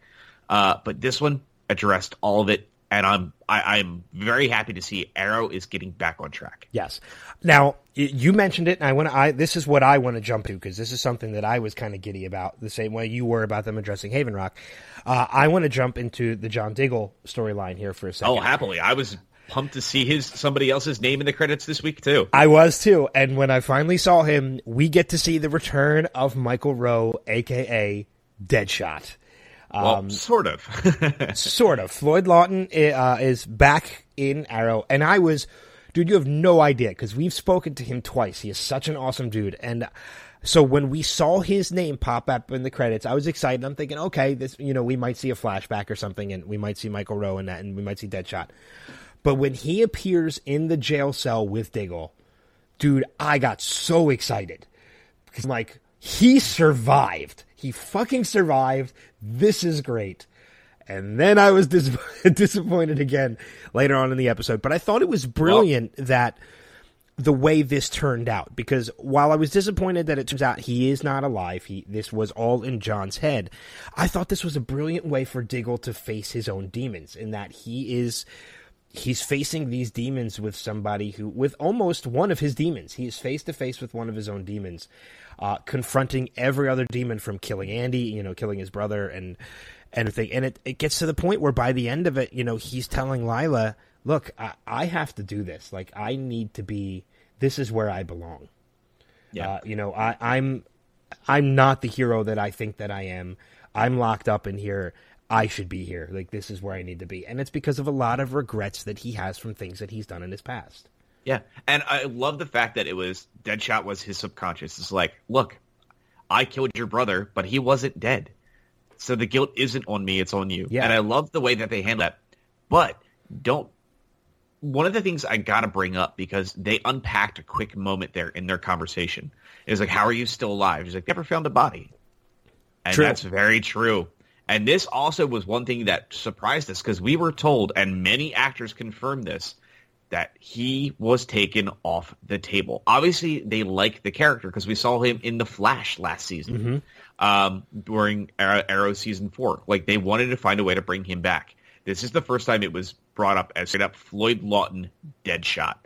Uh, but this one addressed all of it, and I'm I, I'm very happy to see Arrow is getting back on track. Yes. Now you mentioned it, and I want to. I this is what I want to jump to because this is something that I was kind of giddy about, the same way you were about them addressing Haven Rock. Uh, I want to jump into the John Diggle storyline here for a second. Oh, happily, I was pumped to see his somebody else's name in the credits this week too. I was too, and when I finally saw him, we get to see the return of Michael Rowe, aka Deadshot. Well, Um, sort of. *laughs* *laughs* sort of. Floyd Lawton uh, is back in Arrow, and I was, dude, you have no idea because we've spoken to him twice. He is such an awesome dude, and so when we saw his name pop up in the credits, I was excited. I'm thinking, okay, this, you know, we might see a flashback or something, and we might see Michael Rowe in that, and we might see Deadshot. But when he appears in the jail cell with Diggle, dude, I got so excited because I'm like, he survived. He fucking survived. This is great. And then I was dis- *laughs* disappointed again later on in the episode. But I thought it was brilliant that the way this turned out because while I was disappointed that it turns out he is not alive, he this was all in John's head. I thought this was a brilliant way for Diggle to face his own demons in that he is he's facing these demons with somebody who with almost one of his demons. He is face to face with one of his own demons, uh, confronting every other demon from killing Andy, you know, killing his brother and and everything. And it, it gets to the point where by the end of it, you know, he's telling Lyla, look, I, I have to do this. Like I need to be this is where I belong. Yeah. Uh, you know, I, I'm I'm not the hero that I think that I am. I'm locked up in here. I should be here. Like this is where I need to be. And it's because of a lot of regrets that he has from things that he's done in his past. Yeah, and I love the fact that it was Deadshot was his subconscious. It's like, look, I killed your brother, but he wasn't dead, so the guilt isn't on me; it's on you. Yeah. and I love the way that they handle that. But don't. One of the things I gotta bring up because they unpacked a quick moment there in their conversation is like, "How are you still alive?" He's like, "Never found a body," and True. that's very true. And this also was one thing that surprised us because we were told, and many actors confirmed this, that he was taken off the table. Obviously, they like the character because we saw him in the Flash last season, um, during Arrow, Arrow season four. Like they wanted to find a way to bring him back. This is the first time it was brought up as straight up Floyd Lawton Deadshot.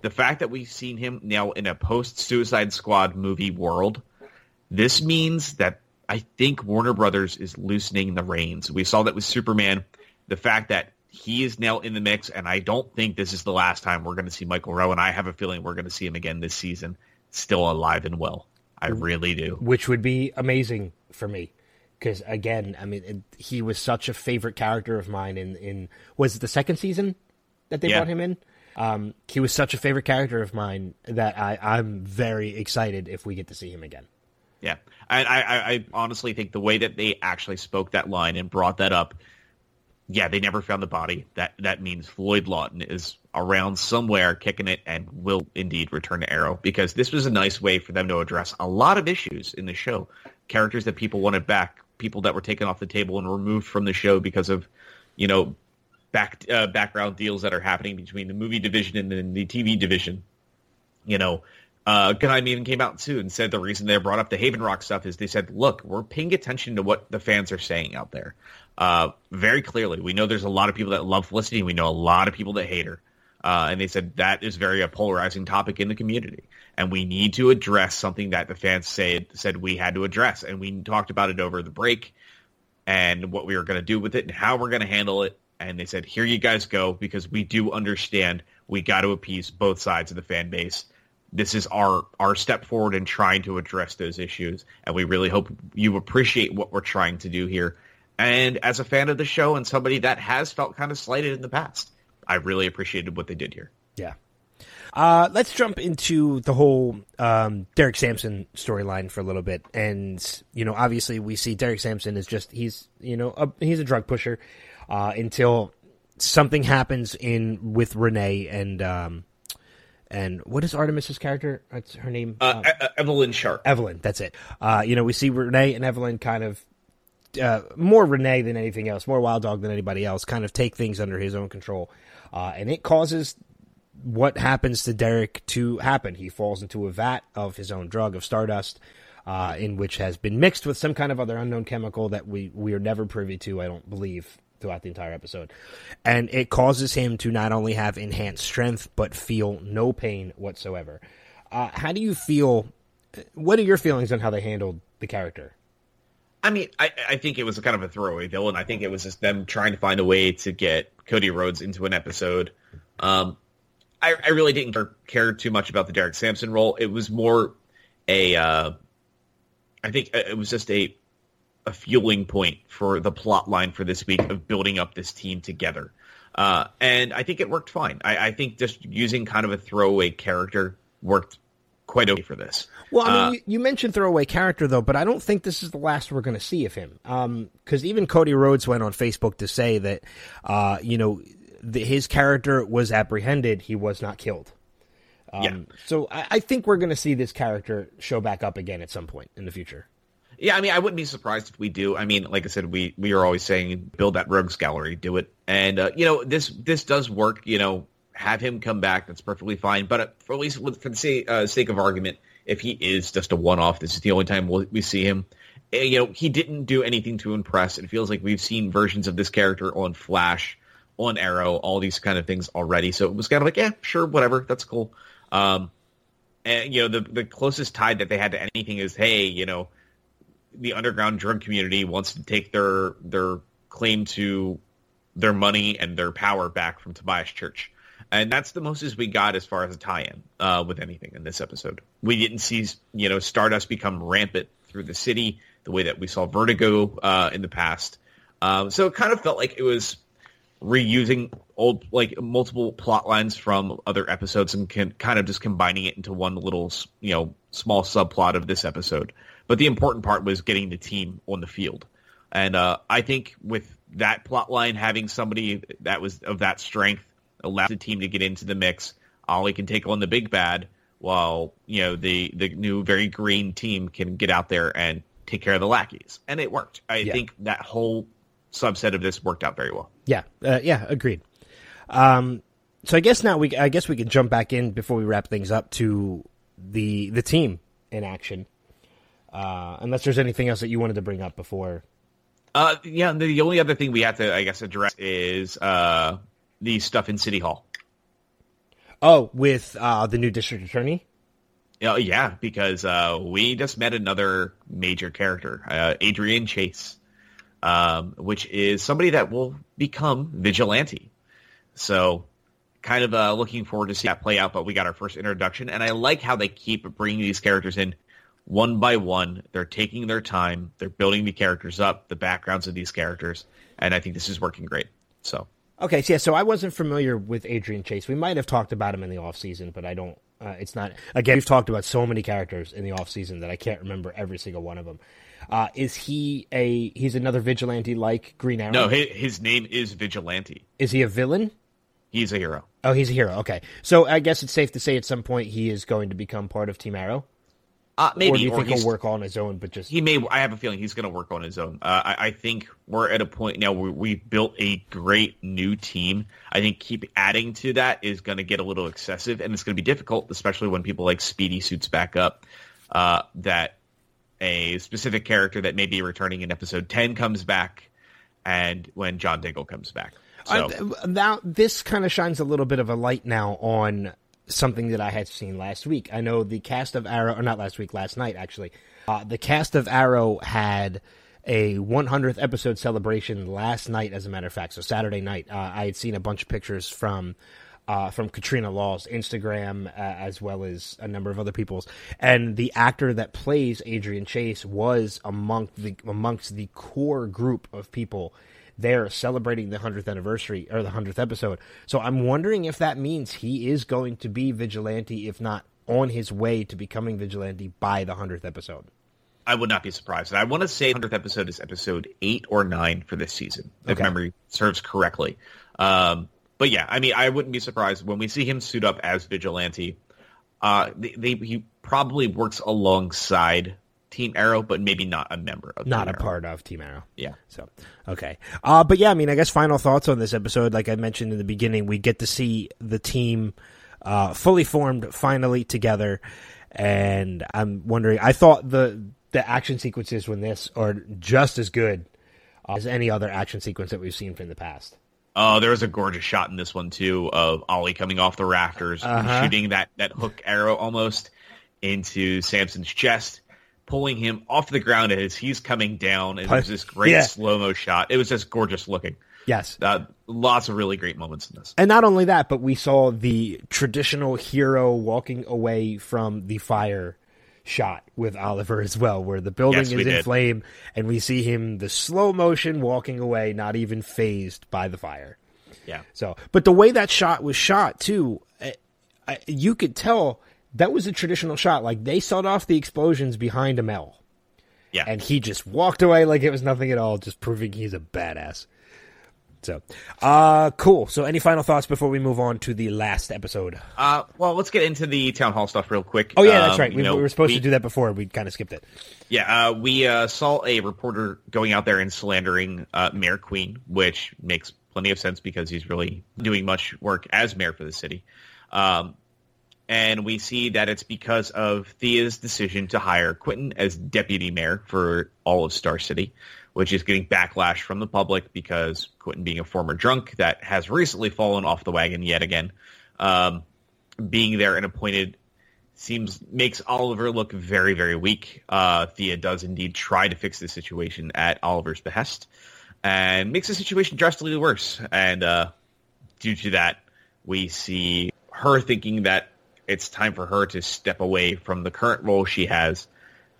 The fact that we've seen him now in a post Suicide Squad movie world, this means that I think Warner Brothers is loosening the reins. We saw that with Superman. The fact that he is now in the mix, and I don't think this is the last time we're going to see Michael Rowe, and I have a feeling we're going to see him again this season, still alive and well. I really do. which would be amazing for me because again i mean it, he was such a favorite character of mine in in was it the second season that they Yeah. brought him in Um, he was such a favorite character of mine that I, I'm very excited if we get to see him again. Yeah, I, I, I honestly think the way that they actually spoke that line and brought that up, yeah, they never found the body. That that means Floyd Lawton is around somewhere kicking it and will indeed return to Arrow because this was a nice way for them to address a lot of issues in the show, characters that people wanted back, people that were taken off the table and removed from the show because of, you know, back uh, background deals that are happening between the movie division and the TV division. You know, uh, even came out too and said the reason they brought up the Haven Rock stuff is they said, look, we're paying attention to what the fans are saying out there. Uh, very clearly, we know there's a lot of people that love Felicity. We know a lot of people that hate her. Uh, and they said that is very a polarizing topic in the community, and we need to address something that the fans said said we had to address, and we talked about it over the break, and what we were going to do with it, and how we're going to handle it. And they said, "Here you guys go," because we do understand we got to appease both sides of the fan base this is our our step forward in trying to address those issues and we really hope you appreciate what we're trying to do here. And as a fan of the show and somebody that has felt kind of slighted in the past i really appreciated what they did here. Yeah. Uh, let's jump into the whole um, Derek Sampson storyline for a little bit, and you know, obviously, we see Derek Sampson is just he's you know a, he's a drug pusher uh, until something happens in with Renee and um, and what is Artemis's character? What's her name? Uh, uh, Evelyn Sharp. Evelyn, that's it. Uh, you know, we see Renee and Evelyn kind of uh, more Renee than anything else, more Wild Dog than anybody else, kind of take things under his own control, uh, and it causes what happens to Derek to happen. He falls into a vat of his own drug of Stardust. Uh, in which has been mixed with some kind of other unknown chemical that we, we are never privy to, I don't believe, throughout the entire episode. And it causes him to not only have enhanced strength, but feel no pain whatsoever. Uh, how do you feel? What are your feelings on how they handled the character? I mean, I, I think it was kind of a throwaway villain. I think it was just them trying to find a way to get Cody Rhodes into an episode. Um, I, I, really didn't care too much about the Derek Sampson role. It was more a, uh, I think it was just a a fueling point for the plot line for this week of building up this team together. Uh, and I think it worked fine. I, I, think just using kind of a throwaway character worked quite okay for this. Well, I mean, uh, you, you, mentioned throwaway character though, but I don't think this is the last we're going to see of him. Because um, even Cody Rhodes went on Facebook to say that, uh, you know, the, his character was apprehended; he was not killed. Um, yeah. So I, I think we're going to see this character show back up again at some point in the future. Yeah, I mean, I wouldn't be surprised if we do. I mean, like I said, we we are always saying build that rogues gallery, do it, and uh, you know this this does work. You know, have him come back, that's perfectly fine. But uh, for at least for the sake, uh, sake of argument, if he is just a one off, this is the only time we'll, we see him. You know, he didn't do anything to impress. It feels like we've seen versions of this character on Flash, on Arrow, all these kind of things already. So it was kind of like, yeah, sure, whatever, that's cool. Um, and you know, the the closest tie that they had to anything is, hey, you know the underground drug community wants to take their their claim to their money and their power back from Tobias Church. And that's the most as we got as far as a tie-in uh, with anything in this episode. We didn't see, you know, Stardust become rampant through the city the way that we saw Vertigo uh, in the past. Um, so it kind of felt like it was reusing old, like multiple plot lines from other episodes and can, kind of just combining it into one little, you know, small subplot of this episode. But the important part was getting the team on the field. And uh, I think with that plot line, having somebody that was of that strength allowed the team to get into the mix. Ollie can take on the big bad, while you know the the new very green team can get out there and take care of the lackeys. And it worked. I yeah. think that whole subset of this worked out very well. Yeah, uh, yeah, agreed. Um, so I guess now we I guess we can jump back in before we wrap things up to the the team in action. Uh, unless there's anything else that you wanted to bring up before. Uh, yeah, the only other thing we have to, I guess, address is uh, the stuff in City Hall. Oh, with uh, the new district attorney. Oh yeah, because uh, we just met another major character, uh, Adrian Chase, um, which is somebody that will become vigilante. So, kind of uh, looking forward to see that play out. But we got our first introduction, and I like how they keep bringing these characters in one by one. They're taking their time. They're building the characters up, the backgrounds of these characters, and I think this is working great. So Okay, so yeah, so I wasn't familiar with Adrian Chase. We might have talked about him in the off season, but I don't. Uh, it's not. Again, we've talked about so many characters in the off season that I can't remember every single one of them. Uh, is he a? He's another vigilante like Green Arrow. No, his, his name is Vigilante. Is he a villain? He's a hero. Oh, he's a hero. Okay, so I guess it's safe to say at some point he is going to become part of Team Arrow. Uh, maybe or do you or think he'll work on his own? But just he may. I have a feeling he's going to work on his own. Uh, I, I think we're at a point now where we've built a great new team. I think keep adding to that is going to get a little excessive, and it's going to be difficult, especially when people like Speedy suits back up. Uh, that a specific character that may be returning in episode ten comes back, and when John Diggle comes back. So I, now this kind of shines a little bit of a light now on something that I had seen last week. I know the cast of Arrow, or not last week, last night actually. Uh, the cast of Arrow had a 100th episode celebration last night, as a matter of fact. So Saturday night, uh, I had seen a bunch of pictures from. Uh, from Katrina Law's Instagram, uh, as well as a number of other people's, and the actor that plays Adrian Chase was among the amongst the core group of people there celebrating the 100th anniversary or the 100th episode. So I'm wondering if that means he is going to be vigilante, if not on his way to becoming vigilante by the 100th episode. I would not be surprised. And I want to say 100th episode is episode eight or nine for this season, if Okay. memory serves correctly. Um, but yeah, I mean, I wouldn't be surprised when we see him suit up as vigilante. Uh, they, they, he probably works alongside Team Arrow, but maybe not a member of Not Team a Arrow. part of Team Arrow. Yeah. So, okay. Uh, but yeah, I mean, I guess final thoughts on this episode. Like I mentioned in the beginning, we get to see the team uh, fully formed finally together. And I'm wondering, I thought the the action sequences when this are just as good as any other action sequence that we've seen from the past. Oh, there was a gorgeous shot in this one too of Ollie coming off the rafters, Uh-huh. shooting that that hook arrow almost into Sampson's chest, pulling him off the ground as he's coming down. And it was this great Yeah. slow mo shot. It was just gorgeous looking. Yes. Uh, lots of really great moments in this. And not only that, but we saw the traditional hero walking away from the fire shot with Oliver as well, where the building Yes, is in did. flame and we see him the slow motion walking away, not even phased by the fire. Yeah. So, but the way that shot was shot too, I, I, you could tell that was a traditional shot. Like they set off the explosions behind Amell, Yeah. and he just walked away like it was nothing at all, just proving he's a badass. So, uh, cool. So, any final thoughts before we move on to the last episode? Uh, well, let's get into the town hall stuff real quick. Oh yeah, that's Um, right. We, know, we were supposed we- to do that before. We kind of skipped it. Yeah, uh, we uh, saw a reporter going out there and slandering uh, Mayor Queen, which makes plenty of sense because he's really doing much work as mayor for the city. Um, and we see that it's because of Thea's decision to hire Quentin as deputy mayor for all of Star City, which is getting backlash from the public because Quentin, being a former drunk that has recently fallen off the wagon yet again, um, being there and appointed seems makes Oliver look very, very weak. Uh, Thea does indeed try to fix the situation at Oliver's behest, and makes the situation drastically worse. And uh, due to that, we see her thinking that it's time for her to step away from the current role she has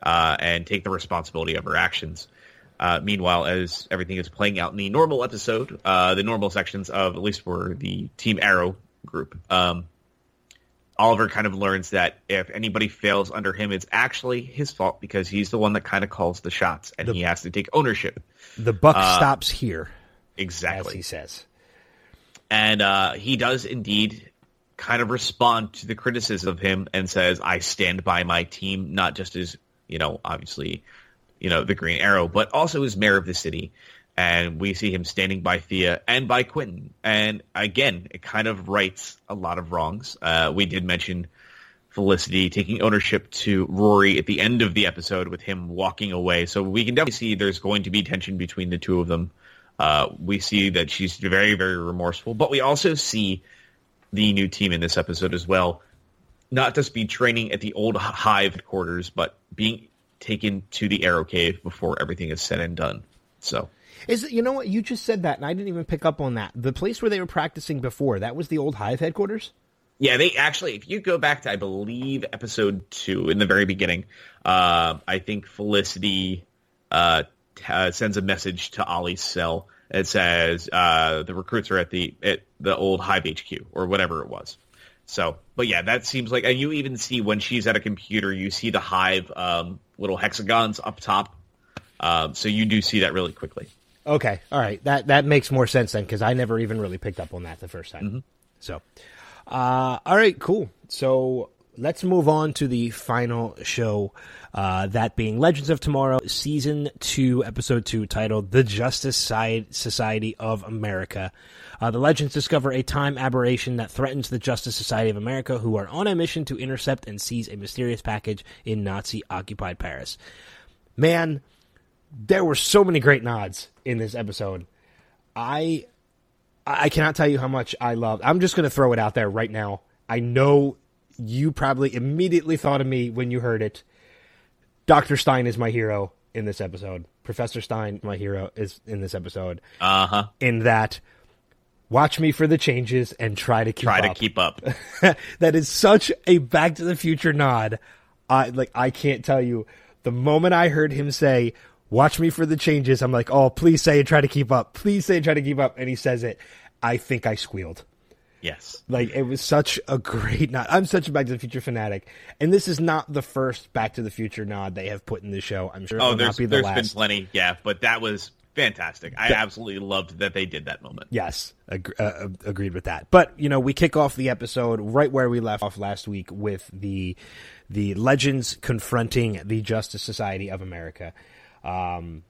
uh, and take the responsibility of her actions. Uh, meanwhile, as everything is playing out in the normal episode, uh, the normal sections of at least for the Team Arrow group, um, Oliver kind of learns that if anybody fails under him, it's actually his fault because he's the one that kind of calls the shots and he has to take ownership. The buck Uh, stops here, as Exactly. he says. And uh, he does indeed kind of respond to the criticism of him and says, I stand by my team, not just as, you know, obviously, you know, the Green Arrow, but also as mayor of the city. And we see him standing by Thea and by Quentin. And again, it kind of rights a lot of wrongs. Uh, we did mention Felicity taking ownership to Rory at the end of the episode with him walking away. So we can definitely see there's going to be tension between the two of them. Uh, we see that she's very, very remorseful, but we also see the new team in this episode as well, not just be training at the old Hive headquarters, but being taken to the Arrow Cave before everything is said and done. So Is it, you know what you just said that, and I didn't even pick up on that. The place where they were practicing before that was the old Hive headquarters. Yeah, they actually, if you go back to, I believe, episode two in the very beginning, uh, I think Felicity uh, t- uh, sends a message to Ollie's cell It says uh, the recruits are at the at the old Hive HQ or whatever it was. So, but yeah, that seems like, and you even see when she's at a computer, you see the Hive um, little hexagons up top. Um, so you do see that really quickly. Okay, all right, that that makes more sense then because I never even really picked up on that the first time. Mm-hmm. So, uh, all right, cool. So let's move on to the final show. Uh, that being Legends of Tomorrow, Season 2, Episode 2, titled The Justice Side Society of America. Uh, the Legends discover a time aberration that threatens the Justice Society of America, who are on a mission to intercept and seize a mysterious package in Nazi occupied Paris. Man, there were so many great nods in this episode. I I cannot tell you how much I love. I'm just going to throw it out there right now. I know you probably immediately thought of me when you heard it. Dr. Stein is my hero in this episode. Professor Stein, my hero, is in this episode. Uh huh. In that, watch me for the changes and try to keep try up. to keep up. *laughs* that is such a Back to the Future nod. I like. I can't tell you. The moment I heard him say, "Watch me for the changes," I'm like, "Oh, please say and try to keep up. Please say and try to keep up." And he says it. I think I squealed. Yes. Like it was such a great nod. I'm such a Back to the Future fanatic, and this is not the first Back to the Future nod they have put in the show. I'm sure. Oh, there's the there's been plenty, yeah, but that was fantastic. I absolutely loved that they did that moment. Yes, ag- uh, agreed with that. But you know, we kick off the episode right where we left off last week with the the legends confronting the Justice Society of America, um,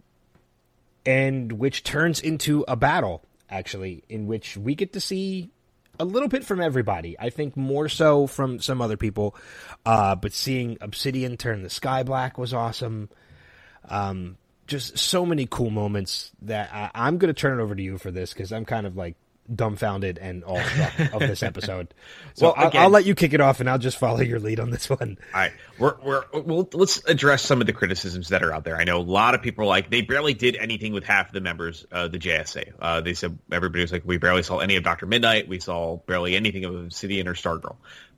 and which turns into a battle actually, in which we get to see a little bit from everybody. I think more so from some other people. Uh, but seeing Obsidian turn the sky black was awesome. Um, just so many cool moments that I, am going to turn it over to you for this because I'm kind of like dumbfounded and awestruck of this episode. *laughs* So well, again, I'll, I'll, let you kick it off, and I'll just follow your lead on this one. All right, we're we're we'll, let's address some of the criticisms that are out there. I know a lot of people are like they barely did anything with half the members of the JSA. Uh, they said everybody was like we barely saw any of Doctor Midnight, we saw barely anything of Obsidian or Stargirl.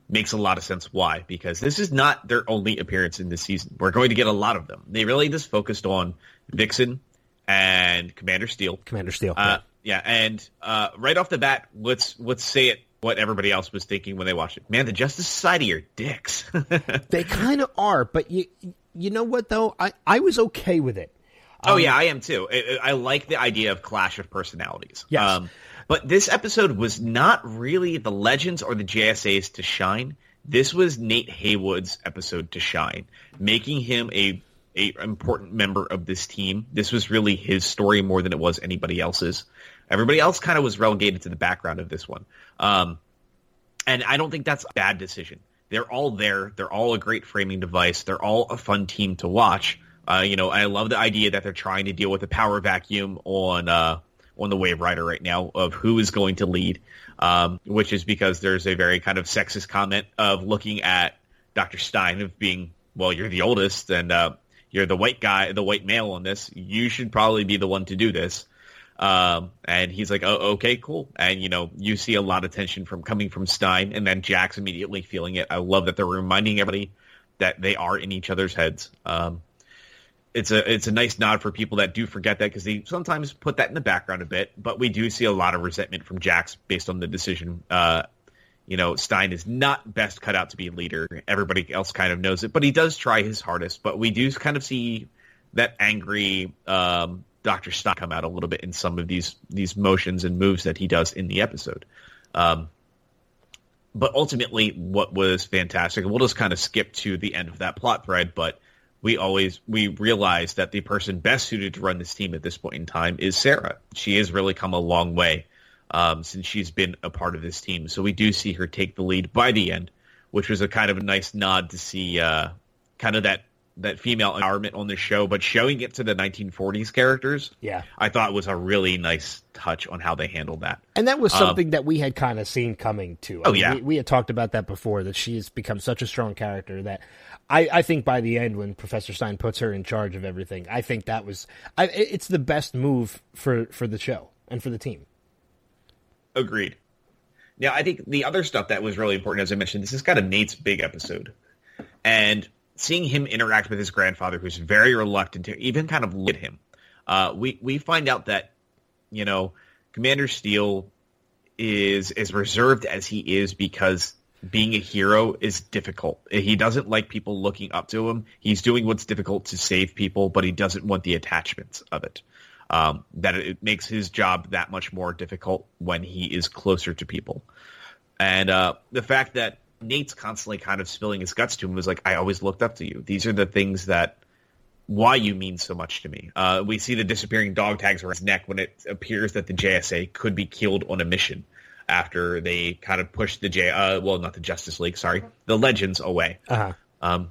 Makes a lot of sense. Why? Because this is not their only appearance in this season. We're going to get a lot of them. They really just focused on Vixen and Commander Steel. Commander Steel. Uh, yeah, and uh, right off the bat, let's let's say it what everybody else was thinking when they watched it. Man, the Justice Society are dicks. *laughs* they kind of are, but you you know what though? I I was okay with it. Um, oh yeah, I am too. I, I, like the idea of clash of personalities. Yes. Um, but this episode was not really the Legends or the JSAs to shine. This was Nate Heywood's episode to shine, making him a a important member of this team. This was really his story more than it was anybody else's. Everybody else kind of was relegated to the background of this one. Um, and I don't think that's a bad decision. They're all there. They're all a great framing device. They're all a fun team to watch. Uh, you know, I love the idea that they're trying to deal with the power vacuum on uh, on the Waverider right now of who is going to lead, um, which is because there's a very kind of sexist comment of looking at Dr. Stein of being, well, you're the oldest and uh, you're the white guy, the white male on this. You should probably be the one to do this. Um, and he's like, oh, okay, cool. And, you know, you see a lot of tension from coming from Stein and then Jax immediately feeling it. I love that they're reminding everybody that they are in each other's heads. Um, it's a, it's a nice nod for people that do forget that because they sometimes put that in the background a bit, but we do see a lot of resentment from Jax based on the decision, uh, you know, Stein is not best cut out to be a leader. Everybody else kind of knows it, but he does try his hardest. But we do kind of see that angry um, Dr. Stein come out a little bit in some of these these motions and moves that he does in the episode. Um, but ultimately, what was fantastic, we'll just kind of skip to the end of that plot thread, but we always we realize that the person best suited to run this team at this point in time is Sarah. She has really come a long way um, since she's been a part of this team. So we do see her take the lead by the end, which was a kind of a nice nod to see uh, kind of that that female empowerment on the show, but showing it to the 1940s characters, yeah, I thought was a really nice touch on how they handled that. And that was something um, that we had kind of seen coming too. I oh mean, yeah, we, we, had talked about that before. That she has become such a strong character that I, I think by the end, when Professor Stein puts her in charge of everything, I think that was I, it's the best move for for the show and for the team. Agreed. Now, I think the other stuff that was really important, as I mentioned, this is kind of Nate's big episode. And seeing him interact with his grandfather, who's very reluctant to even kind of look at him, uh, we, we find out that you know, Commander Steel is as reserved as he is because being a hero is difficult. He doesn't like people looking up to him. He's doing what's difficult to save people, but he doesn't want the attachments of it. Um, that it makes his job that much more difficult when he is closer to people. And uh, the fact that Nate's constantly kind of spilling his guts to him was like, I always looked up to you. These are the things that why you mean so much to me. Uh, we see the disappearing dog tags around his neck when it appears that the JSA could be killed on a mission after they kind of pushed the J, uh, well, not the Justice League, sorry, the Legends away. Uh-huh. Um,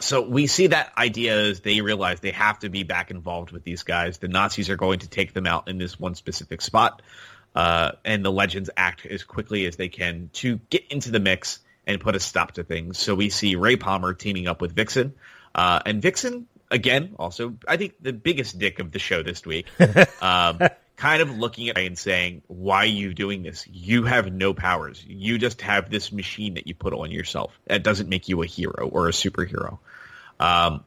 so we see that idea as they realize they have to be back involved with these guys. The Nazis are going to take them out in this one specific spot, uh, and the Legends act as quickly as they can to get into the mix and put a stop to things. So we see Ray Palmer teaming up with Vixen, uh, and Vixen again, also I think the biggest dick of the show this week. *laughs* Um, kind of looking at Ray and saying, "Why are you doing this? You have no powers. You just have this machine that you put on yourself. That doesn't make you a hero or a superhero." Um,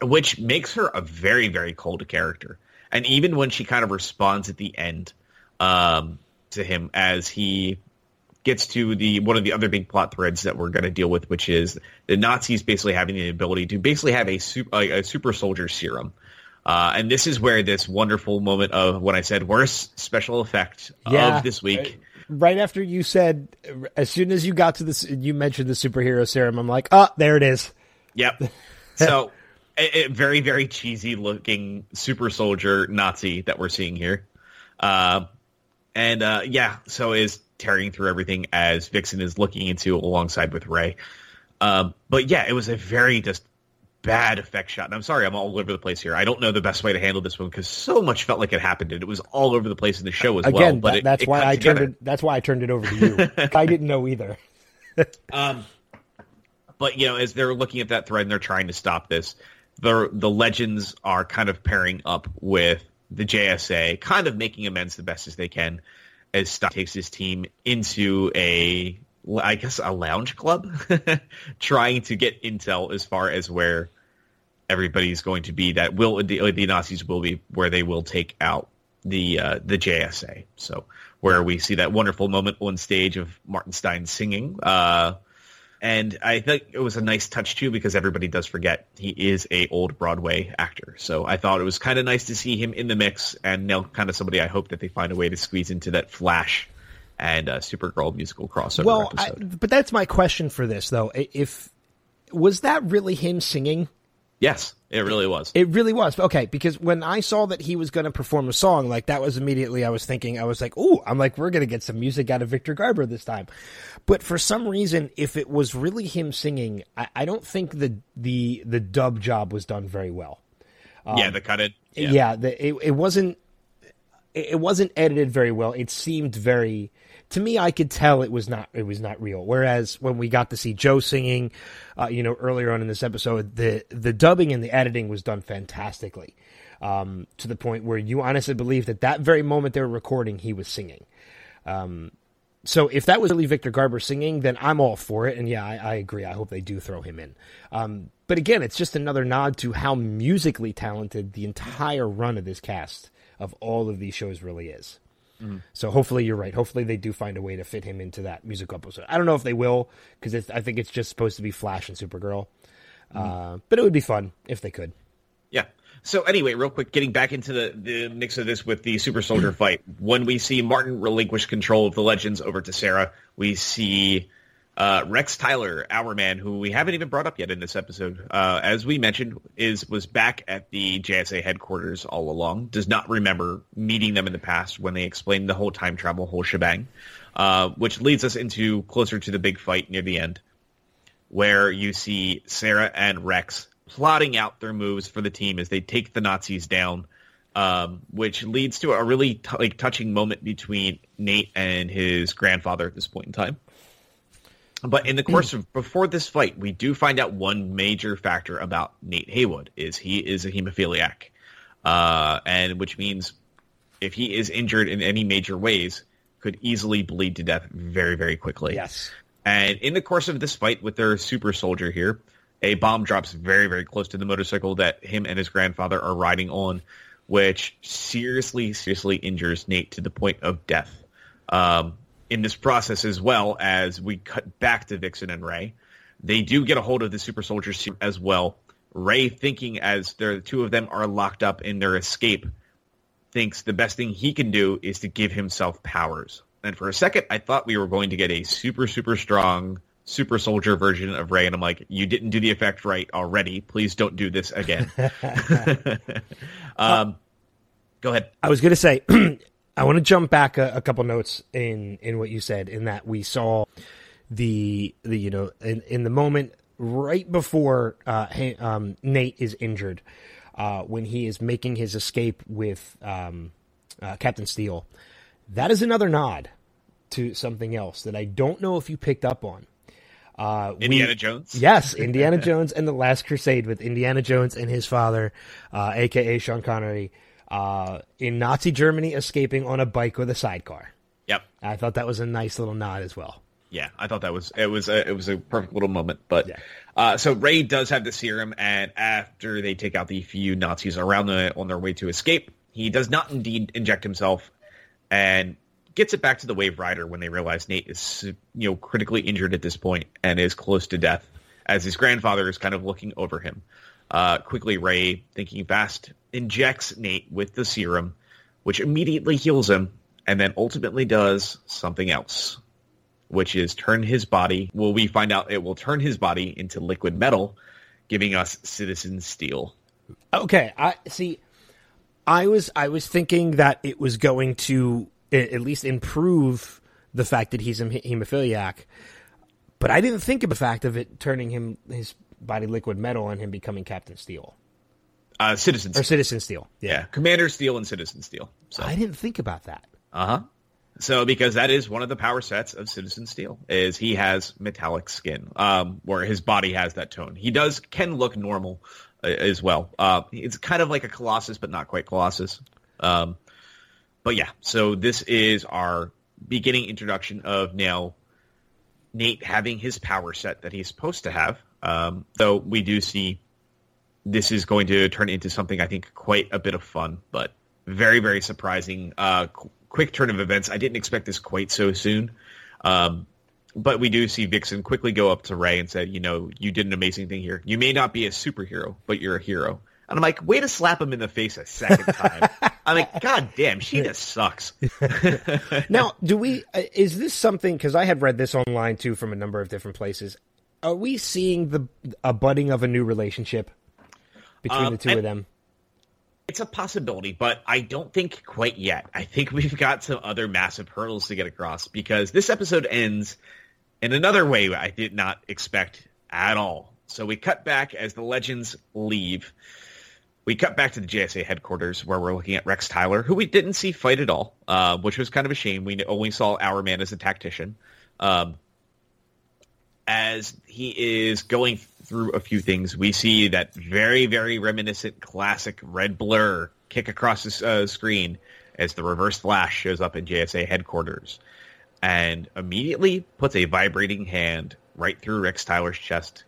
which makes her a very, very cold character. And even when she kind of responds at the end um, to him as he gets to the one of the other big plot threads that we're going to deal with, which is the Nazis basically having the ability to basically have a, super, a, a super soldier serum. Uh, and this is where this wonderful moment of when I said worst special effect Yeah. of this week. Right after you said, as soon as you got to this, you mentioned the superhero serum. I'm like, oh, there it is. Yep. *laughs* So, a, a very, very cheesy looking super soldier Nazi that we're seeing here. Uh, and uh, yeah, so is tearing through everything as Vixen is looking into alongside with Ray. Um, but yeah, it was a very just bad effect shot. And I'm sorry, I'm all over the place here. I don't know the best way to handle this one because so much felt like it happened and it was all over the place in the show as well. Again, But that- it- that's it why I together. turned it. That's why I turned it over to you. *laughs* I didn't know either. *laughs* Um, but you know, as they're looking at that thread and they're trying to stop this, the the legends are kind of pairing up with the JSA, kind of making amends the best as they can. As Stock takes his team into a, I guess, a lounge club, *laughs* trying to get intel as far as where everybody's going to be. That will the, the Nazis will be where they will take out the uh, the JSA. So where we see that wonderful moment on stage of Martin Stein singing. Uh, and I think it was a nice touch too because everybody does forget he is a old Broadway actor. So I thought it was kind of nice to see him in the mix and now kind of somebody I hope that they find a way to squeeze into that Flash and uh, Supergirl musical crossover Well, I, but that's my question for this though. If was that really him singing? Yes, it really was. It really was. Okay, because when I saw that he was going to perform a song, like that was immediately I was thinking, I was like, ooh, I'm like, we're going to get some music out of Victor Garber this time. But for some reason, if it was really him singing, I, I don't think the, the, the dub job was done very well. yeah, the cut it. um, Yeah, the, it, it wasn't, it wasn't edited very well. It seemed very, to me, I could tell it was not, it was not real. Whereas when we got to see Joe singing, uh, you know, earlier on in this episode, the, the dubbing and the editing was done fantastically. Um, to the point where you honestly believe that that very moment they were recording, he was singing. Um, so if that was really Victor Garber singing, then I'm all for it. And yeah, I, I agree. I hope they do throw him in. Um, but again, it's just another nod to how musically talented the entire run of this cast of all of these shows really is. So hopefully you're right. Hopefully they do find a way to fit him into that musical episode. I don't know if they will because I think it's just supposed to be Flash and Supergirl. Uh, but it would be fun if they could. Yeah. So anyway, real quick, getting back into the, the mix of this with the super soldier *clears throat* fight. When we see Martin relinquish control of the legends over to Sarah, we see uh, Rex Tyler, our man, who we haven't even brought up yet in this episode, uh, as we mentioned, is was back at the JSA headquarters all along. Does not remember meeting them in the past when they explained the whole time travel, whole shebang, uh, which leads us into closer to the big fight near the end where you see Sarah and Rex plotting out their moves for the team as they take the Nazis down, um, which leads to a really t- like touching moment between Nate and his grandfather at this point in time. But in the course of before this fight, we do find out one major factor about Nate Heywood is he is a hemophiliac, uh, and which means if he is injured in any major ways, could easily bleed to death very very quickly. Yes. And in the course of this fight with their super soldier here, a bomb drops very, very close to the motorcycle that him and his grandfather are riding on, which seriously, seriously injures Nate to the point of death. Um, in this process, as well as we cut back to Vixen and Ray, they do get a hold of the super soldier suit as well. Ray, thinking as the two of them are locked up in their escape, thinks the best thing he can do is to give himself powers. And for a second, I thought we were going to get a super, super strong super soldier version of Ray. And I'm like, you didn't do the effect right already. Please don't do this again. *laughs* *laughs* *laughs* um, go ahead. I was going to say, *clears throat* I want to jump back a, a, couple notes in, in what you said in that we saw the, the, you know, in, in the moment right before, uh, um, Nate is injured, uh, when he is making his escape with, um, uh, Captain Steel. That is another nod to something else that I don't know if you picked up on. Uh, Indiana we, Jones? Yes, *laughs* Indiana Jones and the Last Crusade with Indiana Jones and his father, uh, aka Sean Connery, uh, in Nazi Germany escaping on a bike with a sidecar. Yep. I thought that was a nice little nod as well. Yeah, I thought that was it was a, it was a perfect little moment. But yeah. uh, so Ray does have the serum, and after they take out the few Nazis around the on their way to escape, he does not indeed inject himself, and gets it back to the Waverider when they realize Nate is you know critically injured at this point and is close to death, as his grandfather is kind of looking over him. Uh, quickly, Ray, thinking fast, injects Nate with the serum, which immediately heals him, and then ultimately does something else, which is turn his body. Well, we find out it will turn his body into liquid metal, giving us Citizen Steel. Okay, I see. I was I was thinking that it was going to at least improve the fact that he's a hemophiliac. But I didn't think of the fact of it turning him his body liquid metal and him becoming Captain Steel. Uh, Citizen or Citizen Steel. Yeah. yeah. Commander Steel and Citizen Steel. So I didn't think about that. Uh huh. So because that is one of the power sets of Citizen Steel is he has metallic skin, um, where his body has that tone. He does can look normal uh, as well. Uh, it's kind of like a Colossus, but not quite Colossus. Um, but yeah, so this is our beginning introduction of now Nate having his power set that he's supposed to have. Um, though we do see this is going to turn into something I think quite a bit of fun, but very very surprising. Uh, qu- quick turn of events. I didn't expect this quite so soon. Um, but we do see Vixen quickly go up to Ray and say, you know, you did an amazing thing here. You may not be a superhero, but you're a hero. And I'm like, way to slap him in the face a second time. *laughs* I'm like, God damn, she just sucks. *laughs* now, do we? Uh, is this something? Because I have read this online too from a number of different places. Are we seeing the a budding of a new relationship between um, the two of them? It's a possibility, but I don't think quite yet. I think we've got some other massive hurdles to get across because this episode ends in another way I did not expect at all. So we cut back as the legends leave we cut back to the JSA headquarters where we're looking at Rex Tyler, who we didn't see fight at all, uh, which was kind of a shame. We only saw our man as a tactician. Um, as he is going through a few things, we see that very, very reminiscent classic red blur kick across the uh, screen as the reverse flash shows up in JSA headquarters and immediately puts a vibrating hand right through Rex Tyler's chest,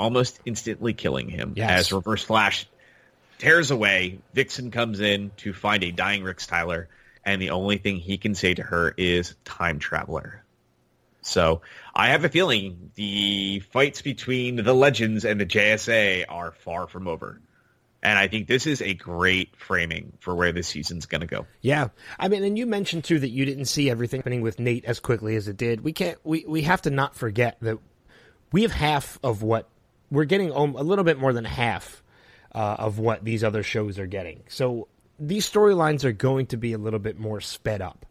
almost instantly killing him yes. as reverse flash tears away. Vixen comes in to find a dying Rex Tyler, and the only thing he can say to her is time traveler. So I have a feeling the fights between the Legends and the JSA are far from over. And I think this is a great framing for where this season's going to go. Yeah. I mean, and you mentioned too that you didn't see everything happening with Nate as quickly as it did. We can't, we, we have to not forget that we have half of what we're getting a little bit more than half uh, of what these other shows are getting. So these storylines are going to be a little bit more sped up.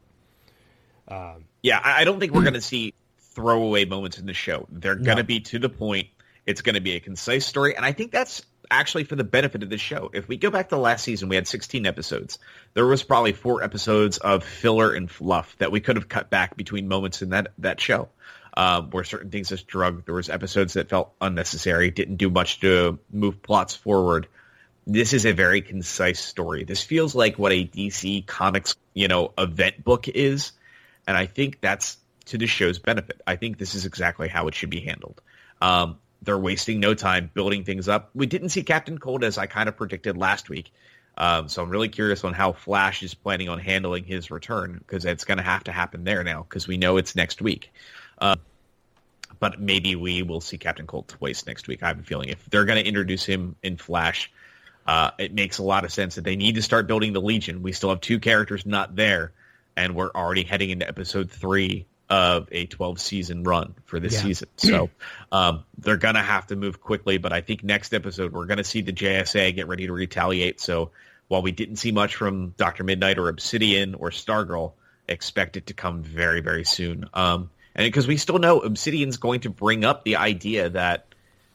Um, yeah, I don't think we're going to see throwaway moments in the show. They're going to no. be to the point. It's going to be a concise story, and I think that's actually for the benefit of the show. If we go back to last season, we had 16 episodes. There was probably four episodes of filler and fluff that we could have cut back between moments in that that show. Um, where certain things just drug. There was episodes that felt unnecessary, didn't do much to move plots forward. This is a very concise story. This feels like what a DC Comics, you know, event book is, and I think that's to the show's benefit. I think this is exactly how it should be handled. Um, they're wasting no time building things up. We didn't see Captain Cold as I kind of predicted last week. Um, so I'm really curious on how Flash is planning on handling his return because it's going to have to happen there now because we know it's next week. Uh, but maybe we will see Captain Cold twice next week. I have a feeling if they're going to introduce him in Flash, uh, it makes a lot of sense that they need to start building the Legion. We still have two characters not there, and we're already heading into episode three of a 12 season run for this yeah. season. So *clears throat* um, they're going to have to move quickly. But I think next episode, we're going to see the JSA get ready to retaliate. So while we didn't see much from Dr. Midnight or Obsidian or Stargirl, expect it to come very, very soon. Um, and because we still know Obsidian's going to bring up the idea that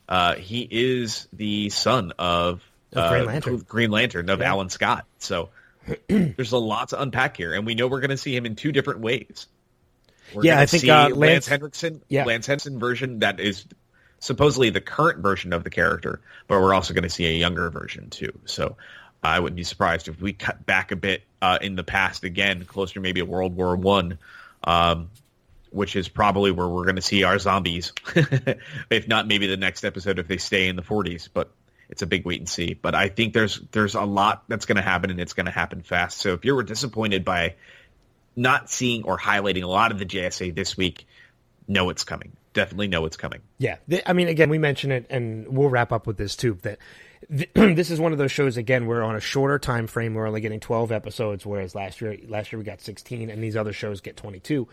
uh, he is the son of, uh, Green Lantern, Green Lantern of yeah. Alan Scott. So *clears throat* there's a lot to unpack here, and we know we're going to see him in two different ways. We're yeah, I think uh, Lance, Lance Henriksen, yeah. Lance Henriksen version that is supposedly the current version of the character, but we're also going to see a younger version too. So I wouldn't be surprised if we cut back a bit uh, in the past again, closer to maybe a World War One, um, which is probably where we're going to see our zombies, *laughs* if not maybe the next episode if they stay in the 40s. But it's a big wait and see. But I think there's there's a lot that's going to happen, and it's going to happen fast. So if you were disappointed by not seeing or highlighting a lot of the JSA this week, know it's coming. Definitely know it's coming. Yeah, I mean, again, we mentioned it, and we'll wrap up with this too. That *clears throat* this is one of those shows. Again, we're on a shorter time frame. We're only getting twelve episodes, whereas last year, last year we got sixteen, and these other shows get twenty two.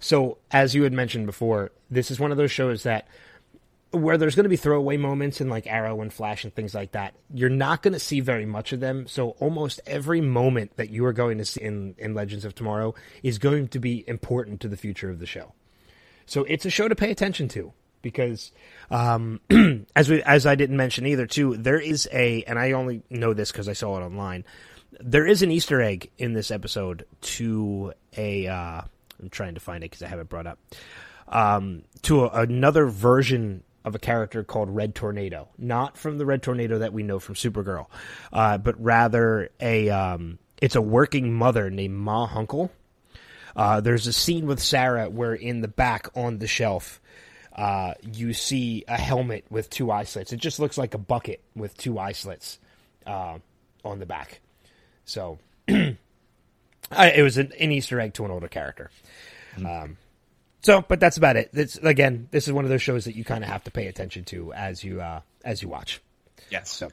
So, as you had mentioned before, this is one of those shows that where there's going to be throwaway moments in like Arrow and Flash and things like that. You're not going to see very much of them. So almost every moment that you are going to see in, in Legends of Tomorrow is going to be important to the future of the show. So it's a show to pay attention to because, um, *clears throat* as we, as I didn't mention either too, there is a, and I only know this because I saw it online. There is an Easter egg in this episode to a, uh, I'm trying to find it because I have it brought up. Um, to a, another version of a character called Red Tornado, not from the Red Tornado that we know from Supergirl, uh, but rather a um, it's a working mother named Ma Hunkel. Uh, there's a scene with Sara where in the back on the shelf, uh, you see a helmet with two eye slits. It just looks like a bucket with two eye slits uh, on the back. So *clears throat* it was an, an, Easter egg to an older character. Mm-hmm. Um, so, but that's about it. It's again, this is one of those shows that you kind of have to pay attention to as you uh, as you watch. Yes. So,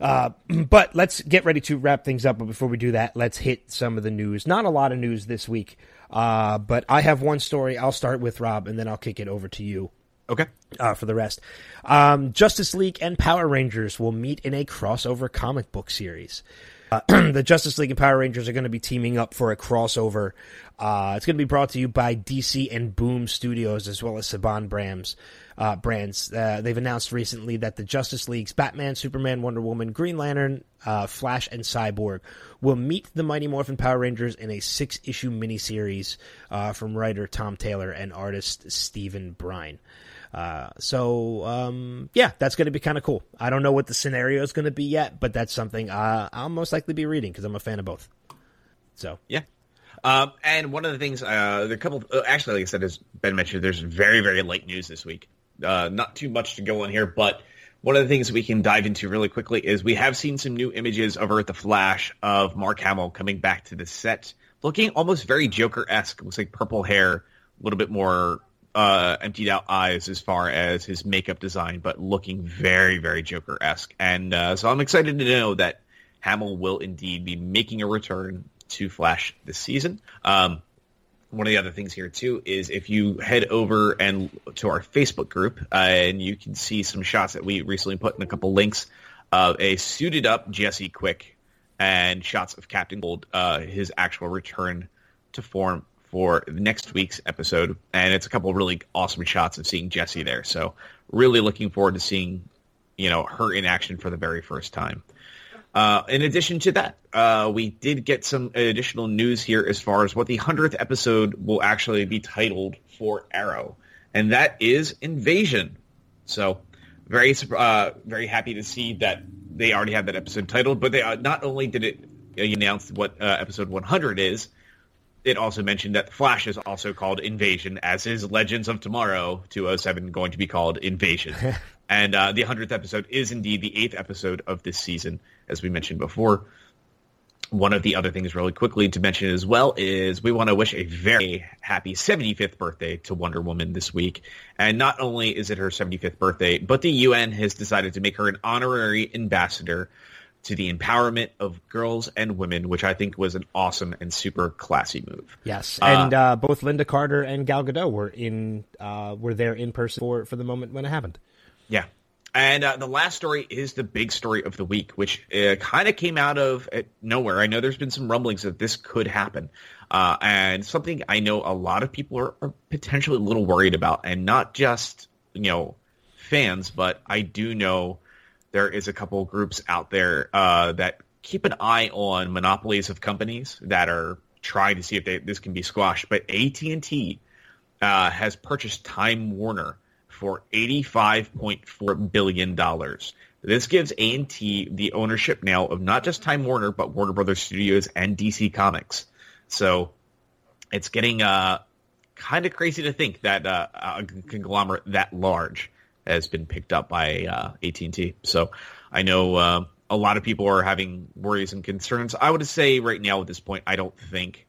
uh, *clears throat* but let's get ready to wrap things up. But before we do that, let's hit some of the news. Not a lot of news this week, uh, but I have one story. I'll start with Rob, and then I'll kick it over to you. Okay. Uh, for the rest, um, Justice League and Power Rangers will meet in a crossover comic book series. Uh, *clears throat* the Justice League and Power Rangers are going to be teaming up for a crossover. Uh, it's going to be brought to you by DC and Boom Studios as well as Saban Brands. Uh, brands. Uh, they've announced recently that the Justice League's Batman, Superman, Wonder Woman, Green Lantern, uh, Flash, and Cyborg will meet the Mighty Morphin Power Rangers in a six-issue miniseries uh, from writer Tom Taylor and artist Stephen Byrne. Uh, so um, yeah, that's going to be kind of cool. I don't know what the scenario is going to be yet, but that's something uh, I'll most likely be reading because I'm a fan of both. So yeah. Um, and one of the things, uh, the couple, uh, actually, like I said, as Ben mentioned, there's very, very late news this week. Uh, not too much to go on here, but one of the things we can dive into really quickly is we have seen some new images of Earth the Flash of Mark Hamill coming back to the set, looking almost very Joker esque. Looks like purple hair, a little bit more uh, emptied out eyes as far as his makeup design, but looking very, very Joker esque. And uh, so I'm excited to know that Hamill will indeed be making a return to Flash this season. Um, one of the other things here too is if you head over and to our Facebook group, uh, and you can see some shots that we recently put in a couple links of a suited up Jesse Quick and shots of Captain Cold, uh, his actual return to form for next week's episode, and it's a couple really awesome shots of seeing Jesse there. So really looking forward to seeing, you know, her in action for the very first time. Uh, in addition to that, uh, we did get some additional news here as far as what the hundredth episode will actually be titled for Arrow, and that is Invasion. So very uh, very happy to see that they already have that episode titled, but they uh, not only did it announce what uh, episode 100 is, it also mentioned that Flash is also called Invasion, as is Legends of Tomorrow 207 going to be called Invasion. *laughs* and uh, the 100th episode is indeed the eighth episode of this season, as we mentioned before. one of the other things really quickly to mention as well is we want to wish a very happy 75th birthday to Wonder Woman this week. And not only is it her 75th birthday, but the UN has decided to make her an honorary ambassador to the empowerment of girls and women, which I think was an awesome and super classy move. Yes, and uh, uh, both Lynda Carter and Gal Gadot were in uh, were there in person for for the moment when it happened. Yeah, and uh, the last story is the big story of the week, which uh, kind of came out of uh, nowhere. I know there's been some rumblings that this could happen, uh, and something I know a lot of people are, are, potentially a little worried about, and not just you know fans, but I do know there is a couple groups out there uh, that keep an eye on monopolies of companies that are trying to see if they, this can be squashed. But AT and T uh, has purchased Time Warner for $85.4 billion. This gives A&T the ownership now of not just Time Warner, but Warner Brothers Studios and DC Comics. So it's getting uh, kind of crazy to think that uh, a conglomerate that large has been picked up by uh, AT&T. So I know uh, a lot of people are having worries and concerns. I would say right now at this point, I don't think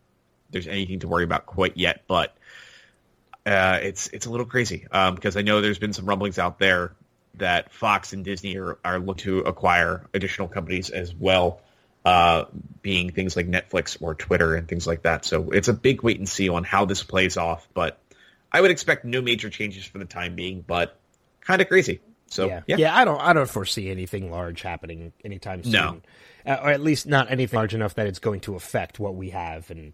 there's anything to worry about quite yet, but uh, it's it's a little crazy because um, I know there's been some rumblings out there that Fox and Disney are, are looking to acquire additional companies as well, uh, being things like Netflix or Twitter and things like that. So it's a big wait and see on how this plays off. But I would expect no major changes for the time being, but kind of crazy. So yeah. yeah. yeah, I don't I don't foresee anything large happening anytime soon, no. uh, or at least not anything large enough that it's going to affect what we have and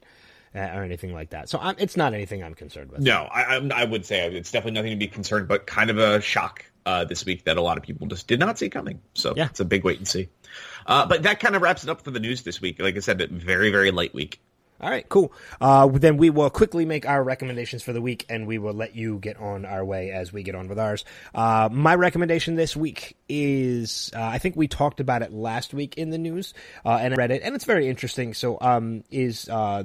uh, or anything like that. So I'm, it's not anything I'm concerned with. No, I, I, would say it's definitely nothing to be concerned, but kind of a shock uh, this week that a lot of people just did not see coming. So yeah. it's a big wait and see. Uh, but that kind of wraps it up for the news this week. Like I said, very very light week. All right, cool. Uh, then we will quickly make our recommendations for the week, and we will let you get on our way as we get on with ours. Uh, my recommendation this week is uh, I think we talked about it last week in the news, uh, and I read it, and it's very interesting. So, um, is uh,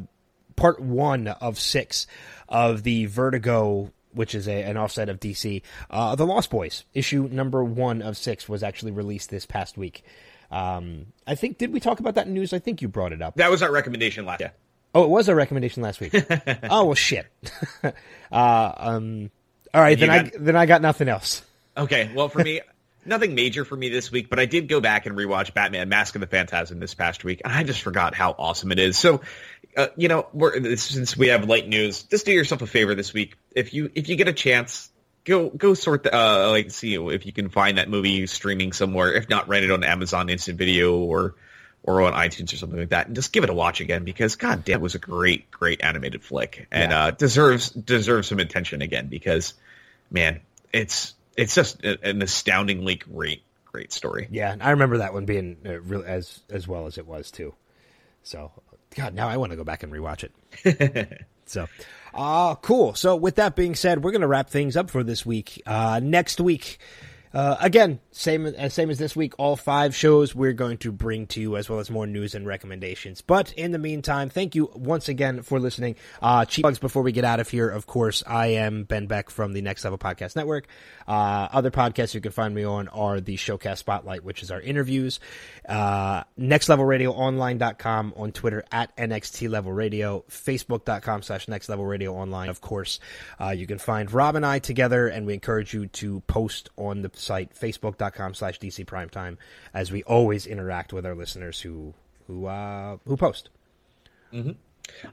part one of six of the Vertigo which is a, an offset of DC. Uh, the Lost Boys issue number one of six was actually released this past week. Um, I think did we talk about that in news? I think you brought it up. That was our recommendation last. Yeah. Oh, it was our recommendation last week. *laughs* oh well, shit. *laughs* uh, um, all right, then got... I then I got nothing else. Okay, well for me, *laughs* nothing major for me this week, but I did go back and rewatch Batman: Mask of the Phantasm this past week, and I just forgot how awesome it is. So uh, you know, since we have light news, just do yourself a favor this week. If you if you get a chance, go go sort the uh, like see if you can find that movie streaming somewhere. If not, rent it on Amazon Instant Video or or on iTunes or something like that, and just give it a watch again because God damn, it was a great great animated flick and yeah. uh, deserves deserves some attention again because man, it's it's just an astoundingly great great story. Yeah, and I remember that one being uh, real as as well as it was too. So God, now I want to go back and rewatch it. *laughs* so, uh, cool. So, with that being said, we're going to wrap things up for this week. Uh, next week, uh, again, same as uh, same as this week, all five shows we're going to bring to you, as well as more news and recommendations. But in the meantime, thank you once again for listening. Uh, cheap bugs before we get out of here. Of course, I am Ben Beck from the Next Level Podcast Network. Uh, other podcasts you can find me on are the Showcast Spotlight, which is our interviews. Uh, nextlevelradioonline.com on Twitter at NXT Level Radio, Facebook.com slash Next Level Radio Online. Of course, uh, you can find Rob and I together, and we encourage you to post on the site, facebook.com slash DC Primetime, as we always interact with our listeners who who uh, who post. Mm-hmm.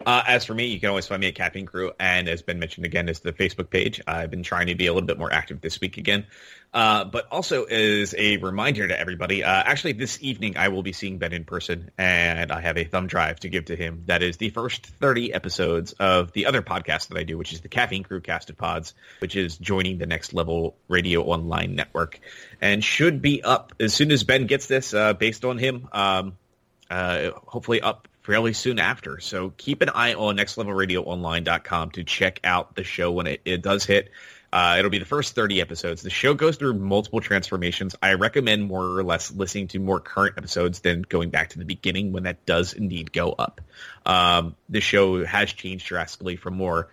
Uh, as for me, you can always find me at Caffeine Crew, and as been mentioned again, is the Facebook page. I've been trying to be a little bit more active this week again. Uh, but also as a reminder to everybody, uh, actually this evening I will be seeing Ben in person, and I have a thumb drive to give to him. That is the first 30 episodes of the other podcast that I do, which is the Caffeine Crew Casted Pods, which is joining the Next Level Radio Online network, and should be up as soon as Ben gets this, uh, based on him. Um, uh, hopefully up fairly soon after. So keep an eye on nextlevelradioonline.com to check out the show when it, it does hit. Uh, it'll be the first 30 episodes. The show goes through multiple transformations. I recommend more or less listening to more current episodes than going back to the beginning when that does indeed go up. Um, the show has changed drastically from more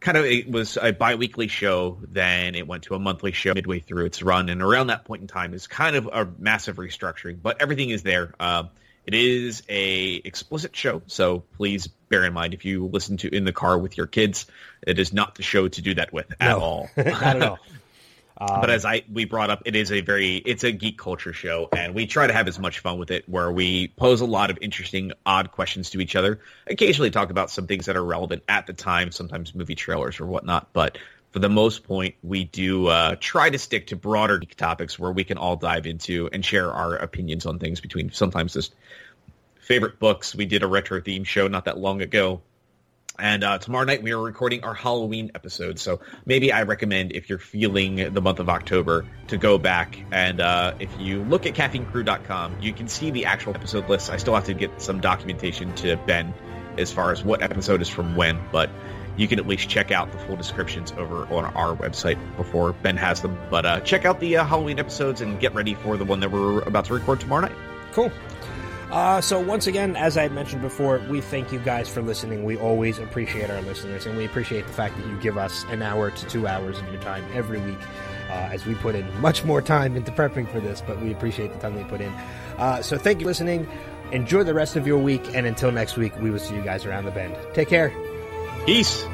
kind of it was a biweekly show, then it went to a monthly show midway through its run, and around that point in time is kind of a massive restructuring. But everything is there. Uh, It is a explicit show, so please bear in mind if you listen to in the car with your kids, it is not the show to do that with at No, all. *laughs* not at all. *laughs* but um, as I we brought up, it is a very it's a geek culture show, and we try to have as much fun with it, where we pose a lot of interesting, odd questions to each other. Occasionally, talk about some things that are relevant at the time, sometimes movie trailers or whatnot. But for the most point, we do uh, try to stick to broader topics where we can all dive into and share our opinions on things between sometimes just favorite books. We did a retro theme show not that long ago. And uh, tomorrow night we are recording our Halloween episode. So maybe I recommend if you're feeling the month of October to go back and uh, if you look at caffeinecrew.com, you can see the actual episode list. I still have to get some documentation to Ben as far as what episode is from when, but you can at least check out the full descriptions over on our website before Ben has them. But uh, check out the uh, Halloween episodes and get ready for the one that we're about to record tomorrow night. Cool. Uh, so once again, as I mentioned before, we thank you guys for listening. We always appreciate our listeners, and we appreciate the fact that you give us an hour to two hours of your time every week. Uh, as we put in much more time into prepping for this, but we appreciate the time they put in. Uh, so thank you for listening. Enjoy the rest of your week, and until next week, we will see you guys around the bend. Take care. Peace.